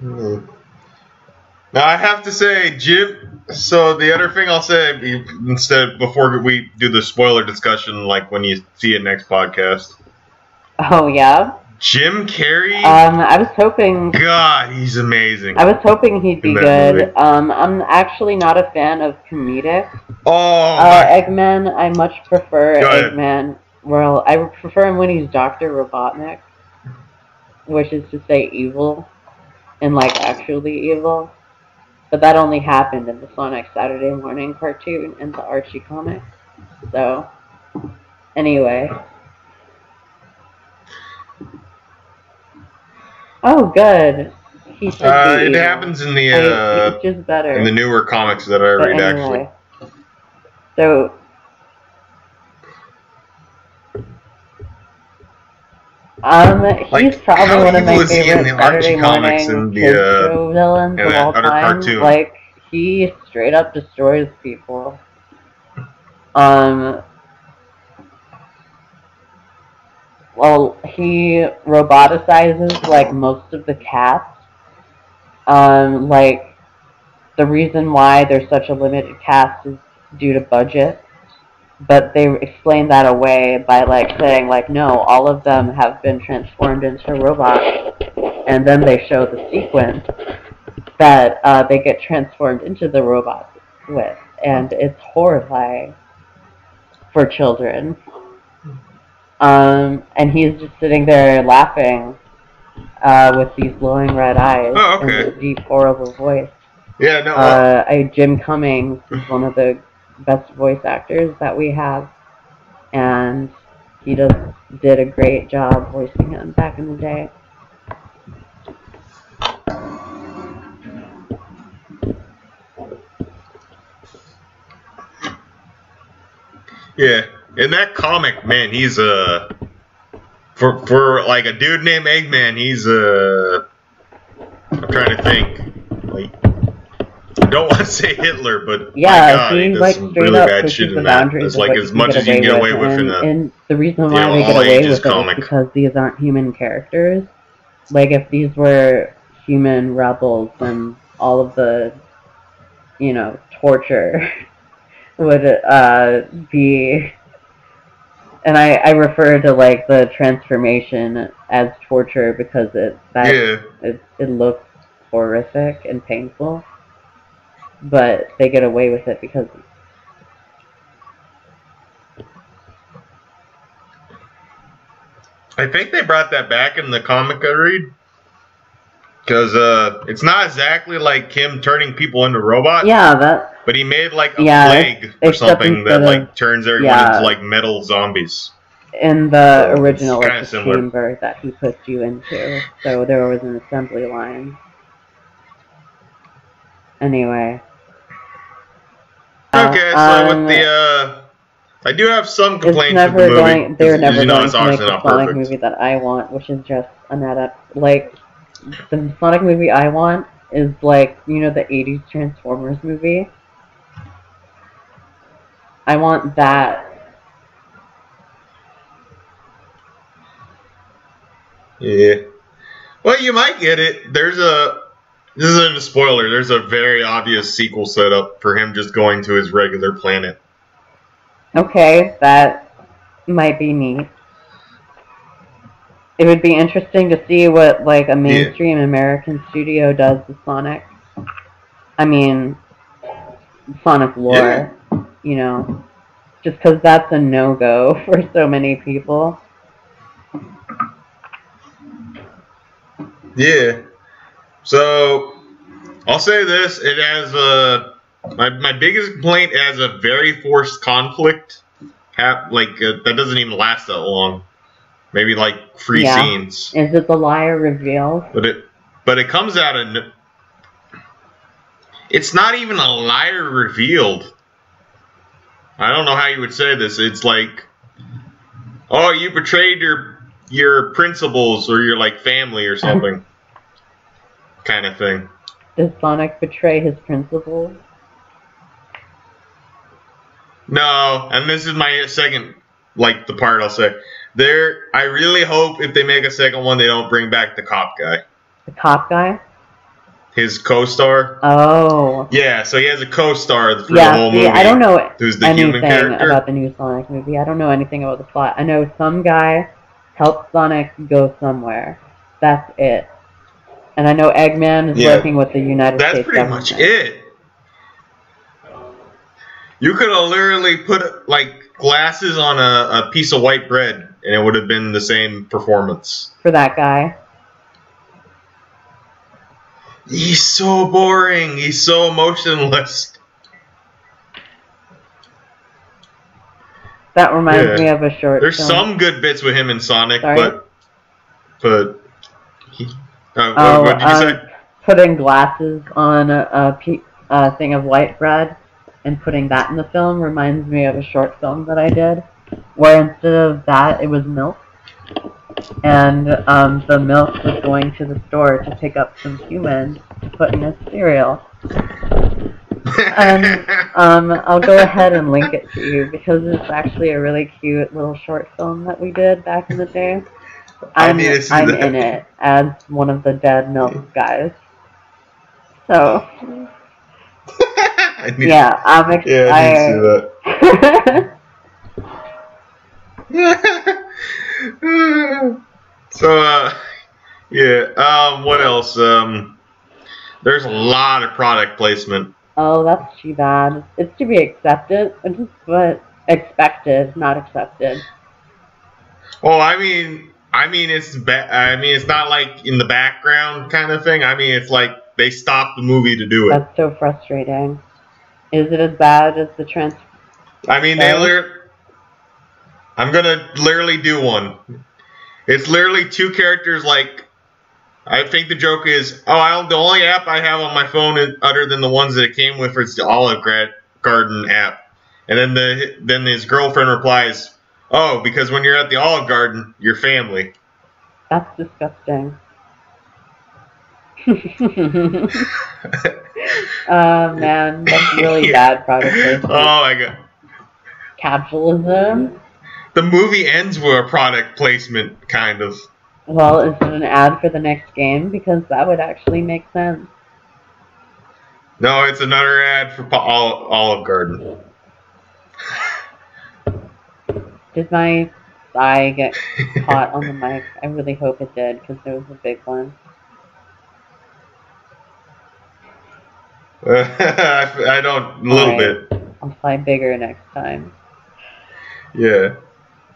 Now I have to say, Jim. So the other thing I'll say instead before we do the spoiler discussion, like when you see it next podcast, Oh yeah. Jim Carrey. Um, I was hoping. God, he's amazing. I was hoping he'd be good. movie. Um, I'm actually not a fan of comedic oh, uh, Eggman. I much prefer Eggman. Well, I prefer him when he's Doctor Robotnik, which is to say evil, and like actually evil. But that only happened in the Sonic Saturday Morning cartoon and the Archie comics. So, anyway. Oh, good. He should uh, be it evil. happens in the I- uh, it's just better. in the newer comics that I But read. anyway. Actually, So. Um, he's Like, probably how one of my evil is he in favorite Saturday morning and the, uh, show villains of all time. cartoon? Like he straight up destroys people. Um. Well, he roboticizes like most of the cats. Um, like the reason why there's such a limited cast is due to budget. But they explain that away by like saying like no, all of them have been transformed into robots, and then they show the sequence that uh, they get transformed into the robots with, and it's horrifying for children. Um, and he's just sitting there laughing uh, with these glowing red eyes Oh, and okay. this deep, horrible voice. yeah, no, uh, Uh, I, Jim Cummings is one of the best voice actors that we have, and he just did a great job voicing him back in the day. yeah. In that comic, man, he's a for for like a dude named Eggman. He's a. I'm trying to think. I don't want to say Hitler, but Yeah, God, he he does like straight really up bad shit the in that. It's like as much as you can get away with in a. and the reason why you know, they get all away with it comic. is because these aren't human characters. Like if these were human rebels, then all of the, you know, torture would uh, be. And I, I refer to like the transformation as torture because it that Yeah, it, it looks horrific and painful, but they get away with it because I think they brought that back in the comic I read. Because uh, it's not exactly like him turning people into robots, yeah, that but he made like a Yeah, plague or something that like of- turns everyone yeah. into like metal zombies. in the So, original a chamber that he puts you into, so there was an assembly line. Anyway. Uh, Okay, so um, with the uh, I do have some it's complaints never with the movie. going. They're never you know, going it's to make the Sonic perfect. movie that I want, which is just an adapt. Like the Sonic movie I want is like you know the '80s Transformers movie. I want that. Yeah. Well, you might get it. There's a. This isn't a spoiler. There's a very obvious sequel set up for him just going to his regular planet. Okay, that might be neat. It would be interesting to see what like a mainstream American studio does with Sonic. I mean, Sonic lore, you know, just because that's a no go for so many people. Yeah. So, I'll say this: it has a my my biggest complaint it has a very forced conflict. Hap, like uh, that doesn't even last that long. Maybe like three Yeah. scenes, Is it the liar reveal? but it but it comes out of. It's not even a liar revealed. I don't know how you would say this. It's like, oh, you betrayed your your principles or your like family or something, kind of thing. Does Sonic betray his principles? No, and this is my second, like the part I'll say. There, I really hope if they make a second one, they don't bring back the cop guy. The cop guy? his co-star. Oh. Yeah, so he has a co-star for yeah, the whole movie. I don't know Who's the human anything character? about the new Sonic movie. I don't know anything about the plot. I know some guy helps Sonic go somewhere. That's it. And I know Eggman is Yeah. working with the United That's States That's pretty government. much it. You could have literally put like glasses on a, a piece of white bread, and it would have been the same performance. For that guy. He's so boring. He's so emotionless. That reminds Yeah. me of a short There's film. some good bits with him in Sonic, Sorry? but but he, uh, what, Oh, what did you um, say? putting glasses on a, a, a thing of white bread and putting that in the film reminds me of a short film that I did, where instead of that, it was milk. And um, the milk was going to the store to pick up some human to put in his cereal. And um, I'll go ahead and link it to you because it's actually a really cute little short film that we did back in the day. I I'm, need to see I'm that. in it as one of the dead milk guys. So I need, yeah, I'm excited. yeah, I need to see that. so uh, yeah. Um, what else? Um, there's a lot of product placement. oh, that's too bad. It's to be accepted, but expected, not accepted. Well, I mean, I mean, it's I mean, it's not like in the background kind of thing. I mean, it's like they stopped the movie to do it. That's so frustrating. Is it as bad as the trans? I mean, they literally. I'm gonna literally do one. It's literally two characters. Like, I think the joke is, oh, I don't, the only app I have on my phone, is, other than the ones that it came with, is the Olive Garden app. And then the then his girlfriend replies, oh, because when you're at the Olive Garden, you're family. That's disgusting. oh man, that's really bad product placement. Oh my god. Capitalism. The movie ends with a product placement, kind of. Well, is it an ad for the next game? Because that would actually make sense. No, it's another ad for Olive Garden. Did my thigh get caught on the mic? I really hope it did, because it was a big one. I don't, a little Alright. bit. I'll fly bigger next time. Yeah.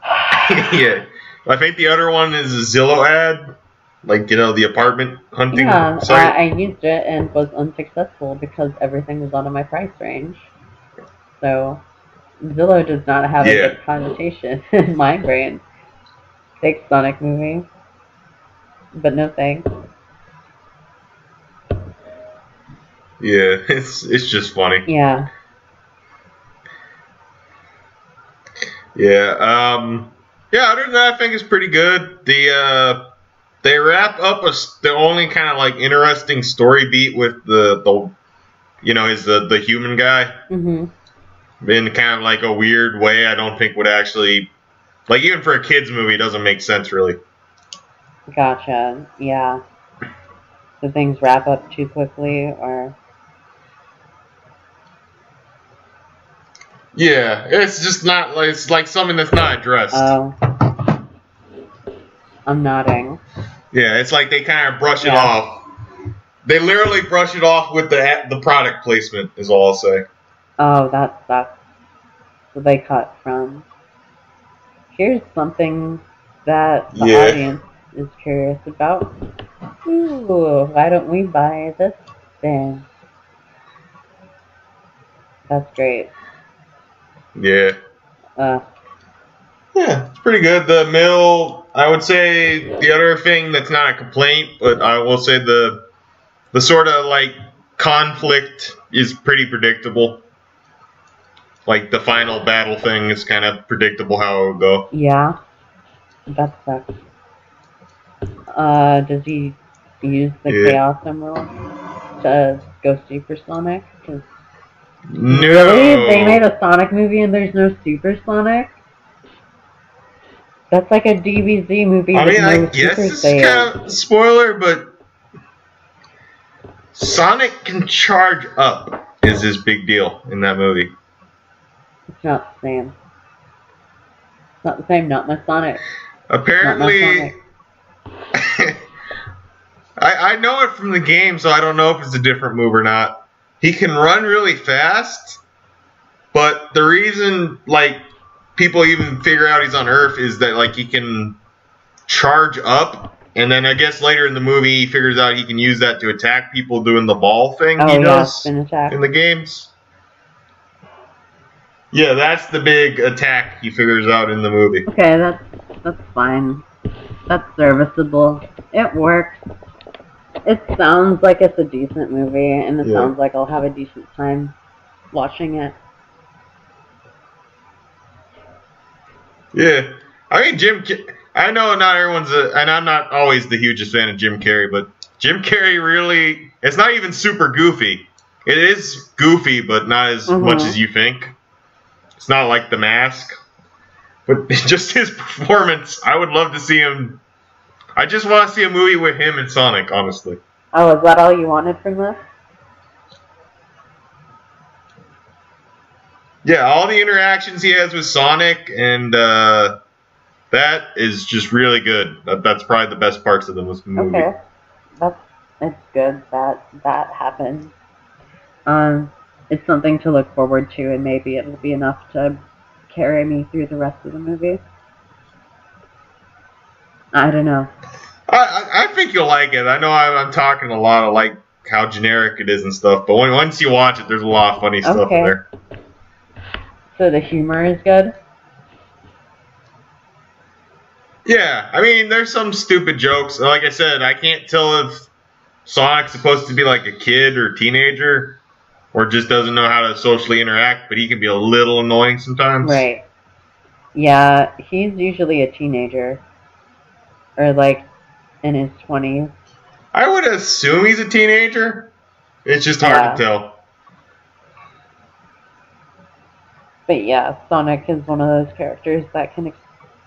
yeah. I think the other one is a Zillow ad. Like, you know, the apartment hunting Yeah, site. I, I used it and was unsuccessful because everything was out of my price range. So, Zillow does not have a good connotation in my brain. Fake Sonic movie. But no thanks. yeah, it's it's just funny. Yeah. Yeah. Um. Yeah. Other than that, I think it's pretty good. The uh, they wrap up a, the only kind of like interesting story beat with the the, you know, is the the human guy hmm in kind of like a weird way. I don't think would actually like even for a kids movie, it doesn't make sense really. Gotcha. Yeah. Do things wrap up too quickly or. Yeah, it's just not like it's like something that's not addressed. Oh. I'm nodding. yeah, it's like they kind of brush it off. They literally brush it off with the the product placement. Is all I'll say. Oh, that sucks. So they cut from. Here's something that the Yeah. audience is curious about. Ooh, why don't we buy this thing? That's great. Yeah, Uh, yeah, it's pretty good. The mill, I would say, the other thing that's not a complaint, but I will say the the sort of like conflict is pretty predictable. Like the final battle thing is kind of predictable how it would go. yeah. That sucks. Uh, does he use the Yeah. Chaos Emerald to go Supersonic? 'Cause No. Really? They made a Sonic movie and there's no Super Sonic? That's like a DBZ movie I mean, no I guess it's kind of spoiler, but Sonic can charge up is his big deal in that movie. It's not the same. It's not the same. Not my Sonic. Apparently, Sonic. I, I know it from the game, so I don't know if it's a different move or not. He can run really fast, but the reason like people even figure out he's on Earth is that like he can charge up, and then I guess later in the movie he figures out he can use that to attack people doing the ball thing Oh he yeah, does in the games. Yeah, that's the big attack he figures out in the movie. Okay, that's that's fine. That's serviceable. It works. It sounds like it's a decent movie, and it Yeah. sounds like I'll have a decent time watching it. Yeah, I mean Jim. I know not everyone's a, and I'm not always the hugest fan of Jim Carrey, but Jim Carrey really. It's not even super goofy. It is goofy, but not as Mhm. much as you think. It's not like The Mask, but just his performance. I would love to see him. I just want to see a movie with him and Sonic, honestly. Oh, is that all you wanted from this? Yeah, all the interactions he has with Sonic and uh, that is just really good. That, that's probably the best parts of the movie. Okay, that's it's good that that happened. Um, it's something to look forward to, and maybe it'll be enough to carry me through the rest of the movie. I don't know. I, I, think you'll like it. I know I'm, I'm talking a lot of like how generic it is and stuff, but when, once you watch it, there's a lot of funny stuff Okay. in there. So the humor is good. Yeah, I mean, there's some stupid jokes. Like I said, I can't tell if Sonic's supposed to be like a kid or teenager, or just doesn't know how to socially interact. But he can be a little annoying sometimes. Right. Yeah, he's usually a teenager. Or like in his twenties. I would assume he's a teenager. It's just hard Yeah. to tell. But yeah, Sonic is one of those characters that can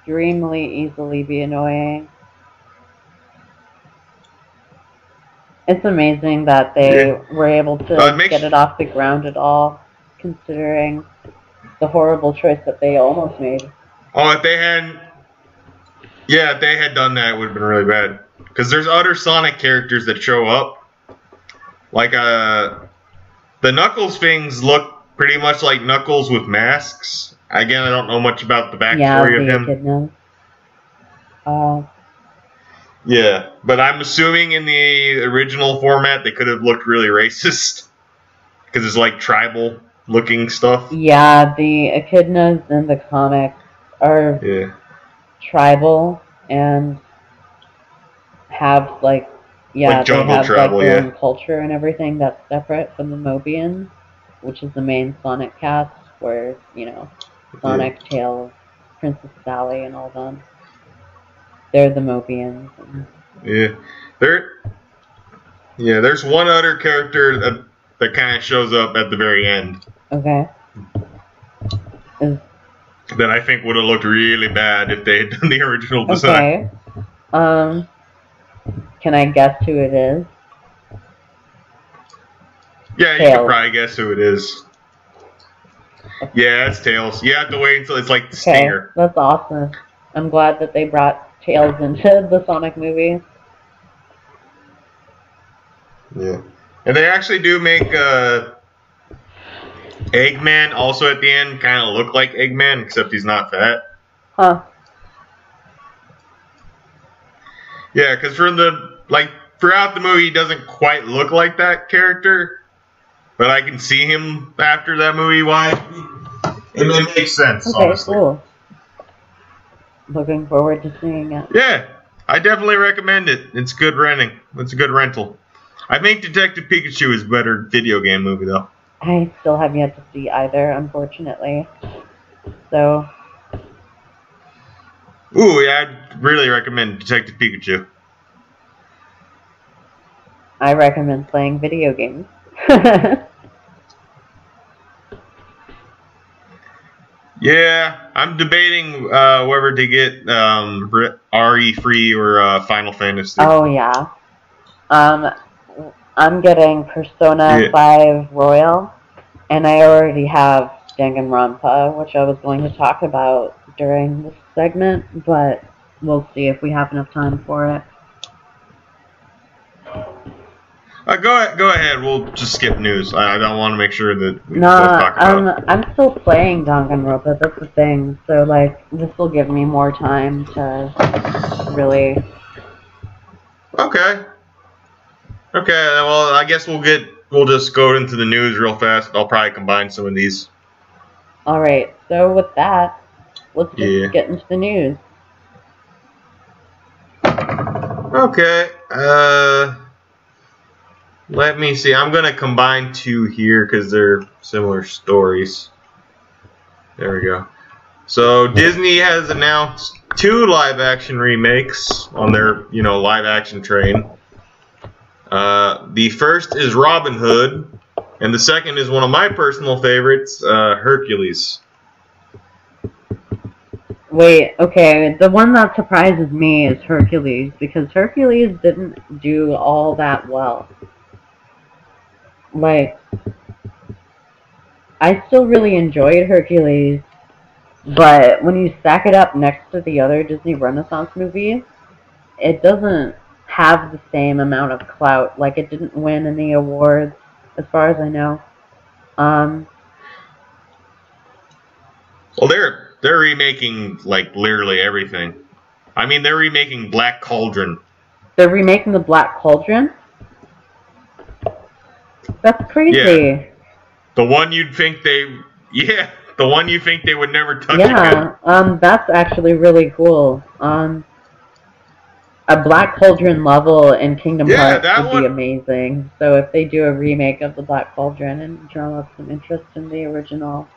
extremely easily be annoying. It's amazing that they Yeah. were able to it get it off the ground at all, considering the horrible choice that they almost made. Oh, if they hadn't, yeah, if they had done that, it would have been really bad. Because there's other Sonic characters that show up, like uh, the Knuckles things look pretty much like Knuckles with masks. Again, I don't know much about the yeah, backstory of the him. echidnas. Uh, Yeah, but I'm assuming in the original format they could have looked really racist because it's like tribal looking stuff. yeah, the echidnas in the comics are Yeah, tribal and have like yeah Like jungle they have tribal, like their yeah. own culture and everything that's separate from the Mobians, which is the main Sonic cast where you know Sonic, Tails, Princess Sally, and all them. They're the Mobians. Yeah. There, yeah. There's one other character that that kind of shows up at the very end. okay. Is that I think would have looked really bad if they had done the original design. okay. Um, can I guess who it is? Yeah, you can probably guess who it is. Yeah, it's Tails. You have to wait until it's like the Okay, stinger. that's awesome. I'm glad that they brought Tails into the Sonic movie. Yeah. And they actually do make uh, Eggman also at the end kind of look like Eggman, except he's not fat. Huh. Yeah, because from the like throughout the movie, he doesn't quite look like that character, but I can see him after that movie. Why? It, it makes sense, Okay, honestly. cool. Looking forward to seeing it. Yeah, I definitely recommend it. It's good renting. It's a good rental. I think Detective Pikachu is a better video game movie though. I still have yet to see either, unfortunately. So, Ooh, yeah, I'd really recommend Detective Pikachu. I recommend playing video games. Yeah, I'm debating uh, whether to get um, re- RE3 or uh, Final Fantasy. oh yeah. Um, I'm getting Persona Yeah. 5 Royal, and I already have Danganronpa, which I was going to talk about during this segment, but we'll see if we have enough time for it. Uh, go go ahead. We'll just skip news. I, I don't want to make sure that we both Nah, talk about. um, I'm still playing Danganronpa, that's the thing, so, like, this will give me more time to really... Okay. Okay. Well, I guess we'll get. We'll just go into the news real fast. I'll probably combine some of these. Alright, so with that, let's just Yeah. get into the news. Okay. Uh, let me see. I'm gonna combine two here because they're similar stories. There we go. So Disney has announced two live-action remakes on their, you know, live-action train. Uh, the first is Robin Hood, and the second is one of my personal favorites, uh, Hercules. Wait, okay, the one that surprises me is Hercules, because Hercules didn't do all that well. Like, I still really enjoyed Hercules, but when you stack it up next to the other Disney Renaissance movies, it doesn't have the same amount of clout. Like, it didn't win any awards, as far as I know. Um, Well, they're they're remaking like literally everything. I mean, they're remaking Black Cauldron. They're remaking the Black Cauldron. That's crazy. Yeah. The one you'd think they, yeah, the one you think they would never touch again. Yeah, um, that's actually really cool. Um, a Black Cauldron level in Kingdom Yeah, Hearts would one- be amazing. So if they do a remake of the Black Cauldron and draw up some interest in the original,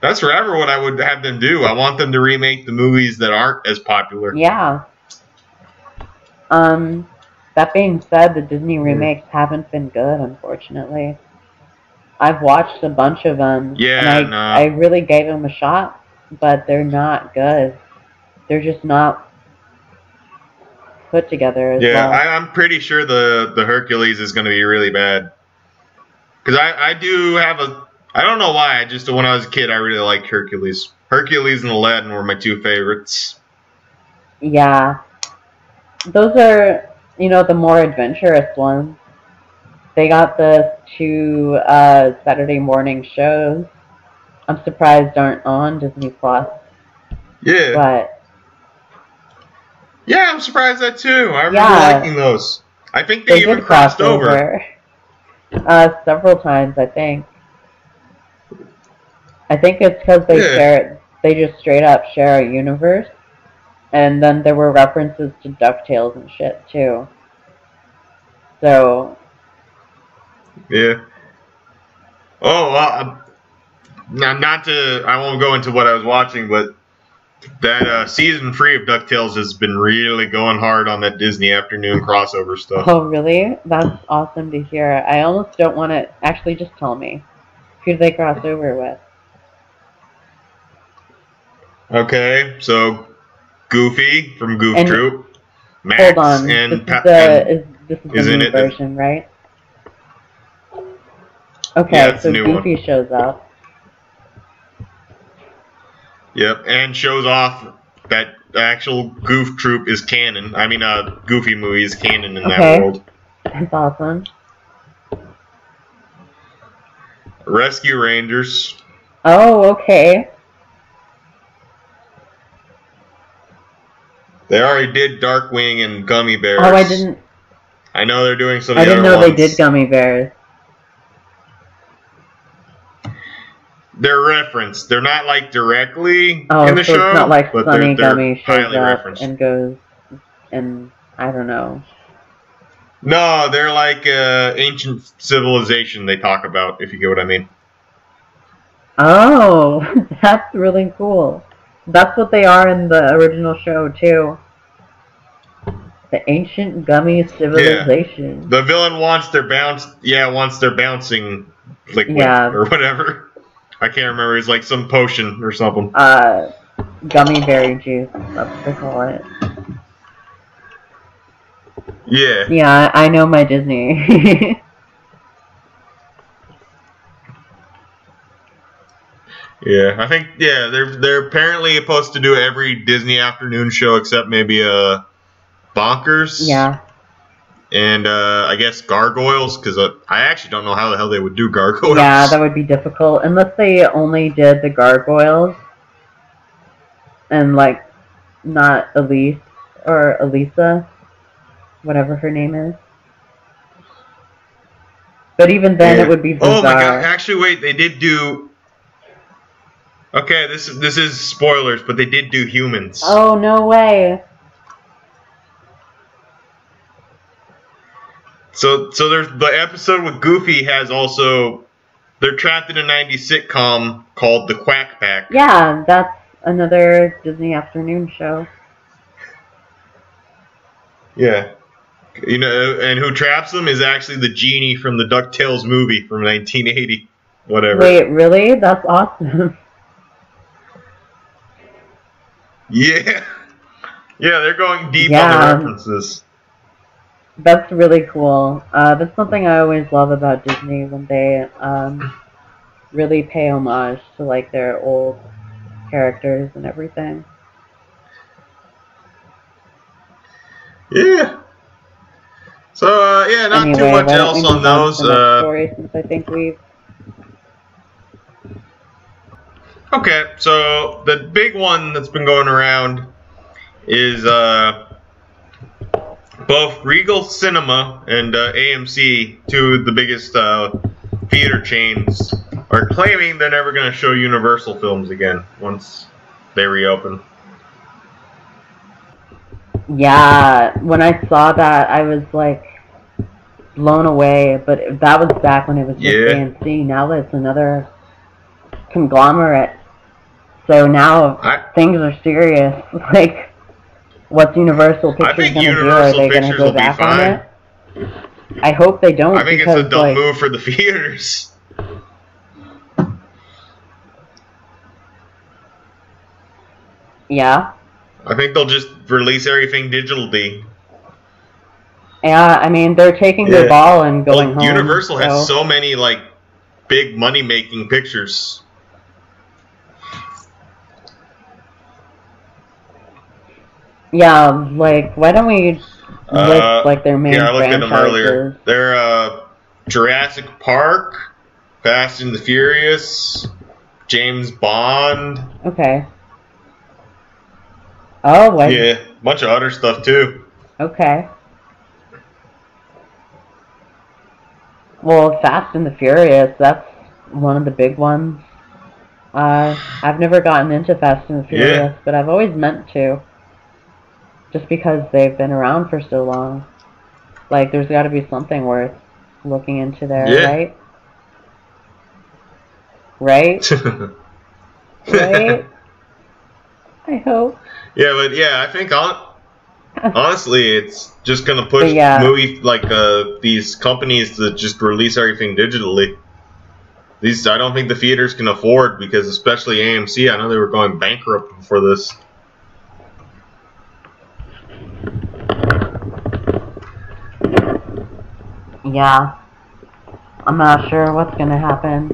That's forever what I would have them do. I want them to remake the movies that aren't as popular. yeah. Um, that being said, the Disney hmm. remakes haven't been good, unfortunately. I've watched a bunch of them, Yeah, and I, no. I really gave them a shot, but they're not good. They're just not put together as Yeah, well. I, I'm pretty sure the the Hercules is going to be really bad. Because I I do have a I don't know why I just when I was a kid I really liked Hercules. Hercules and Aladdin were my two favorites. Yeah. Those are, you know, the more adventurous ones. They got the two uh, Saturday morning shows. I'm surprised aren't on Disney Plus, Yeah, but yeah, I'm surprised that too. I remember Yeah. liking those. I think they, they even crossed over. over. Uh, several times, I think. I think it's because they Yeah. share, they just straight up share a universe, and then there were references to Ducktales and shit too. So Yeah. Oh, well, not, not to, I won't go into what I was watching, but that uh, season three of DuckTales has been really going hard on that Disney afternoon crossover stuff. Oh, really? That's awesome to hear. I almost don't want to. Actually, just tell me. Who do they cross over with? Okay, so Goofy from Goof And- Troop, Max Hold on. and, this Pa- is the and- is this is the new it the- version, right? Okay, Yeah, so new one. Goofy shows up. yep, and shows off that the actual Goof Troop is canon. I mean, uh, Goofy movie is canon in Okay. that world. That's awesome. Rescue Rangers. Oh, okay. They already did Darkwing and Gummy Bears. Oh, I didn't. I know they're doing some. I didn't know they did gummy bears. They're referenced. They're not like directly Oh, in the so show, it's not like but Sunny they're, they're Gummy shows highly up referenced. and goes, and I don't know. No, they're like uh, ancient civilization they talk about, if you get what I mean. Oh, that's really cool. That's what they are in the original show too. The ancient gummy civilization. Yeah. The villain wants their bounce, yeah, wants their bouncing liquid Yeah. or whatever. I can't remember. It's like some potion or something. Uh, gummy berry juice. That's what they call it. Yeah. Yeah, I know my Disney. Yeah, I think yeah they're they're apparently supposed to do every Disney afternoon show except maybe uh Bonkers. yeah. And uh, I guess Gargoyles because uh, I actually don't know how the hell they would do Gargoyles. Yeah, that would be difficult unless they only did the gargoyles and like not Elise or Elisa, whatever her name is. But even then, Yeah. it would be bizarre. Oh my god! Actually, wait, they did do. Okay, this is this is spoilers, but they did do humans. Oh no way! So so there's the episode with Goofy has also they're trapped in a '90s sitcom called The Quack Pack. Yeah, that's another Disney afternoon show. Yeah. You know, and who traps them is actually the genie from the DuckTales movie from 1980. Whatever. Wait, really? That's awesome. Yeah. Yeah, they're going deep Yeah. on the references. That's really cool. Uh, that's something I always love about Disney when they um, really pay homage to like their old characters and everything. Yeah. So, uh, yeah, not anyway, too much else on those. to the next Uh, story since I think we've Okay, so the big one that's been going around is uh, both Regal Cinema and uh, AMC, two of the biggest uh, theater chains, are claiming they're never going to show Universal films again once they reopen. Yeah, when I saw that, I was like blown away. But that was back when it was just Yeah. AMC. Now it's another conglomerate. So now I, things are serious. Like, what's Universal Pictures gonna do? Are they gonna go back on it? I hope they don't I think it's a dumb like move for the theaters. yeah. I think they'll just release everything digitally. Yeah, I mean they're taking Yeah. their ball and going Well, home. Universal has so- so many like big money making pictures. Yeah, like why don't we list Uh, like their main yeah, I looked at them earlier. They're uh, Jurassic Park, Fast and the Furious, James Bond. Okay. Oh, what? Yeah, bunch of other stuff too. Okay. Well, Fast and the Furious, that's one of the big ones. Uh, I've never gotten into Fast and the Yeah. Furious, but I've always meant to. Just because they've been around for so long. Like, there's got to be something worth looking into there, Yeah. right? Right? Right? I hope. yeah, but yeah, I think on, honestly, it's just gonna push yeah. movie like uh, these companies to just release everything digitally. These I don't think the theaters can afford because especially AMC, I know they were going bankrupt before this. Yeah. I'm not sure what's gonna happen.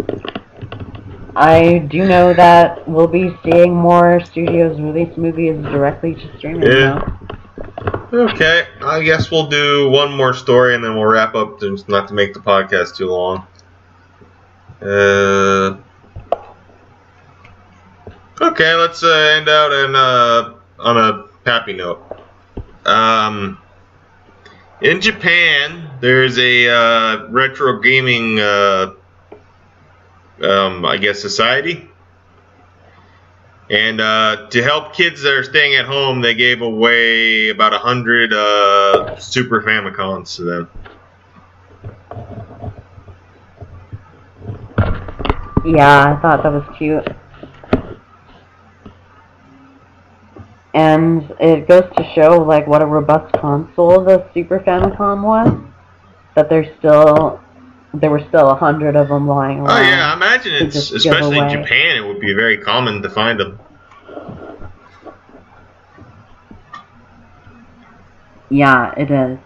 I do know that we'll be seeing more studios release movies directly to streaming Yeah. now. Okay, I guess we'll do one more story and then we'll wrap up, just not to make the podcast too long. Uh, okay, let's uh, end out on, uh, on a happy note. Um, in Japan, there's a uh, retro gaming, uh, um, I guess, society. And uh, to help kids that are staying at home, they gave away about a hundred uh, Super Famicoms to them. Yeah, I thought that was cute. And it goes to show like what a robust console the Super Famicom was. That there's still there were still a hundred of them lying oh, around. Oh yeah, I imagine it's especially in. Japan, it would be very common to find them. Yeah, it is.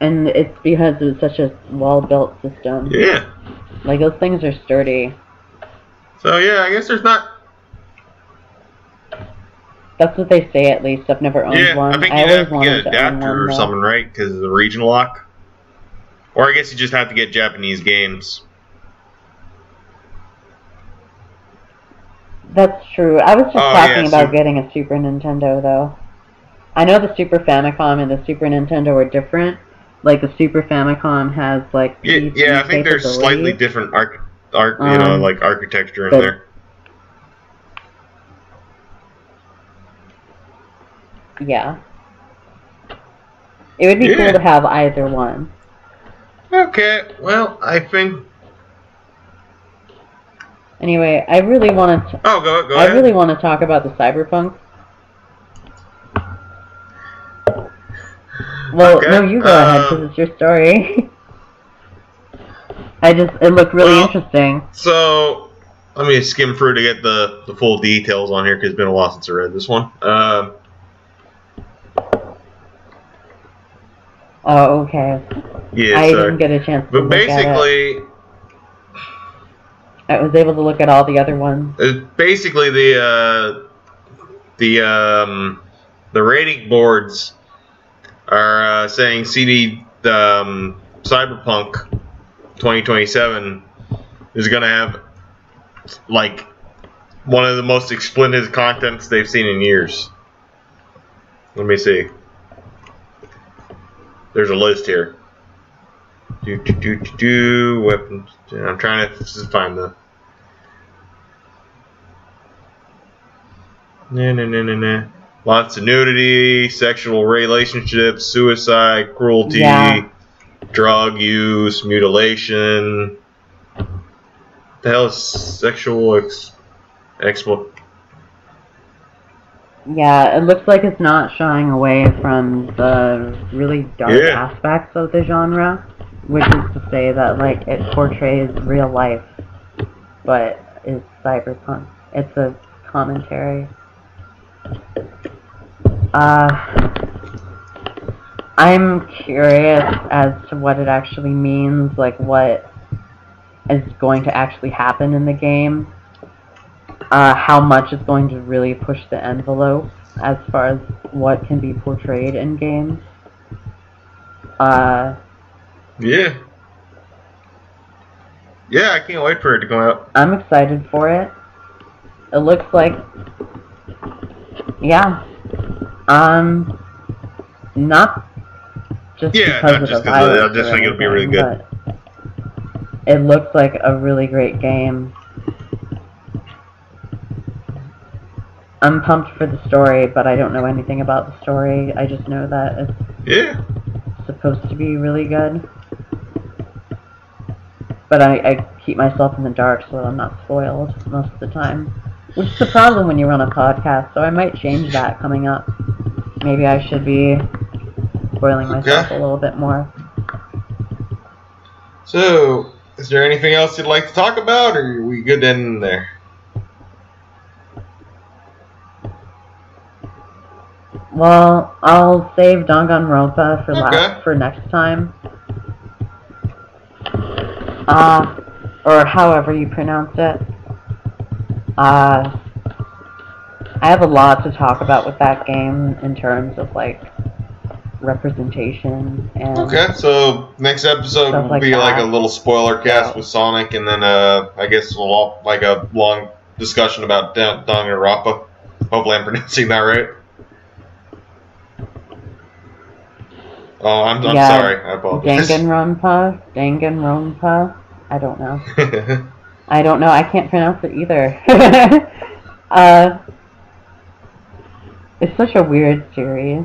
And it's because it's such a well-built system. Yeah. Like those things are sturdy. So yeah, I guess there's not. That's what they say at least. I've never owned Yeah, one. I think you always have to get an adapter or something, right? Because of the region lock. Or I guess you just have to get Japanese games. That's true. I was just Oh, talking yeah, about Sup- getting a Super Nintendo though. I know the Super Famicom and the Super Nintendo are different. Like the Super Famicom has like Yeah, yeah I think there's slightly different arch, arch, you know, Um, like architecture in there. Yeah. It would be Yeah. cool to have either one. Okay, well, I think. Anyway, I really want to. Oh, go go I ahead. really want to talk about the cyberpunk. Well, Okay, no, you go ahead uh, because it's your story. I just it looked really Well- interesting. So let me skim through to get the, the full details on here because it's been a while since I read this one. Um, Oh, okay. yeah, I didn't get a chance to but look at it. basically, I was able to look at all the other ones. uh, basically the uh, the um, the rating boards are uh, saying CD um, Cyberpunk 2077 is going to have like one of the most explicit contents they've seen in years. Let me see. There's a list here. Do do do do do weapons. I'm trying to find the. No no no no no. Lots of nudity, sexual relationships, suicide, cruelty, Yeah. drug use, mutilation. The hell is sexual ex Yeah, it looks like it's not shying away from the really dark Yeah. aspects of the genre, which is to say that like it portrays real life, but is cyberpunk. It's a commentary. Uh, I'm curious as to what it actually means, like what is going to actually happen in the game uh, how much is going to really push the envelope as far as what can be portrayed in games. Uh, Yeah. Yeah, I can't wait for it to come out. I'm excited for it. It looks like, yeah, um, not just Yeah, because not of just the 'cause of it. I just think it'll be really good. It looks like a really great game. I'm pumped for the story, but I don't know anything about the story. I just know that it's Yeah. supposed to be really good. But I, I keep myself in the dark so I'm not spoiled most of the time. Which is a problem when you run a podcast, so I might change that coming up. Maybe I should be spoiling myself Okay. a little bit more. So, is there anything else you'd like to talk about, or are we good in there? Well, I'll save Danganronpa for Okay. last for next time. Uh, or however you pronounce it. Uh, I have a lot to talk about with that game in terms of like representation and Okay, so next episode will like be like a little spoiler cast with Sonic, and then uh, I guess a lot, like a long discussion about Dan- Danganronpa. Hopefully, I'm pronouncing that right. Oh, I'm, I'm Yeah. sorry. I apologize. Danganronpa, Danganronpa. I don't know. I don't know. I can't pronounce it either. uh, it's such a weird series,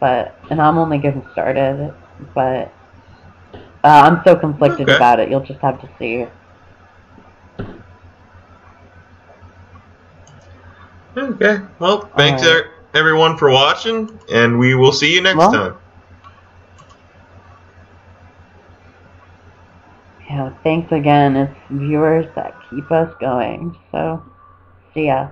but and I'm only getting started. But uh, I'm so conflicted Okay. about it. You'll just have to see. okay. Well, thanks Alright. er- everyone for watching, and we will see you next Well- time. Yeah. Thanks again. It's viewers that keep us going. So, see ya.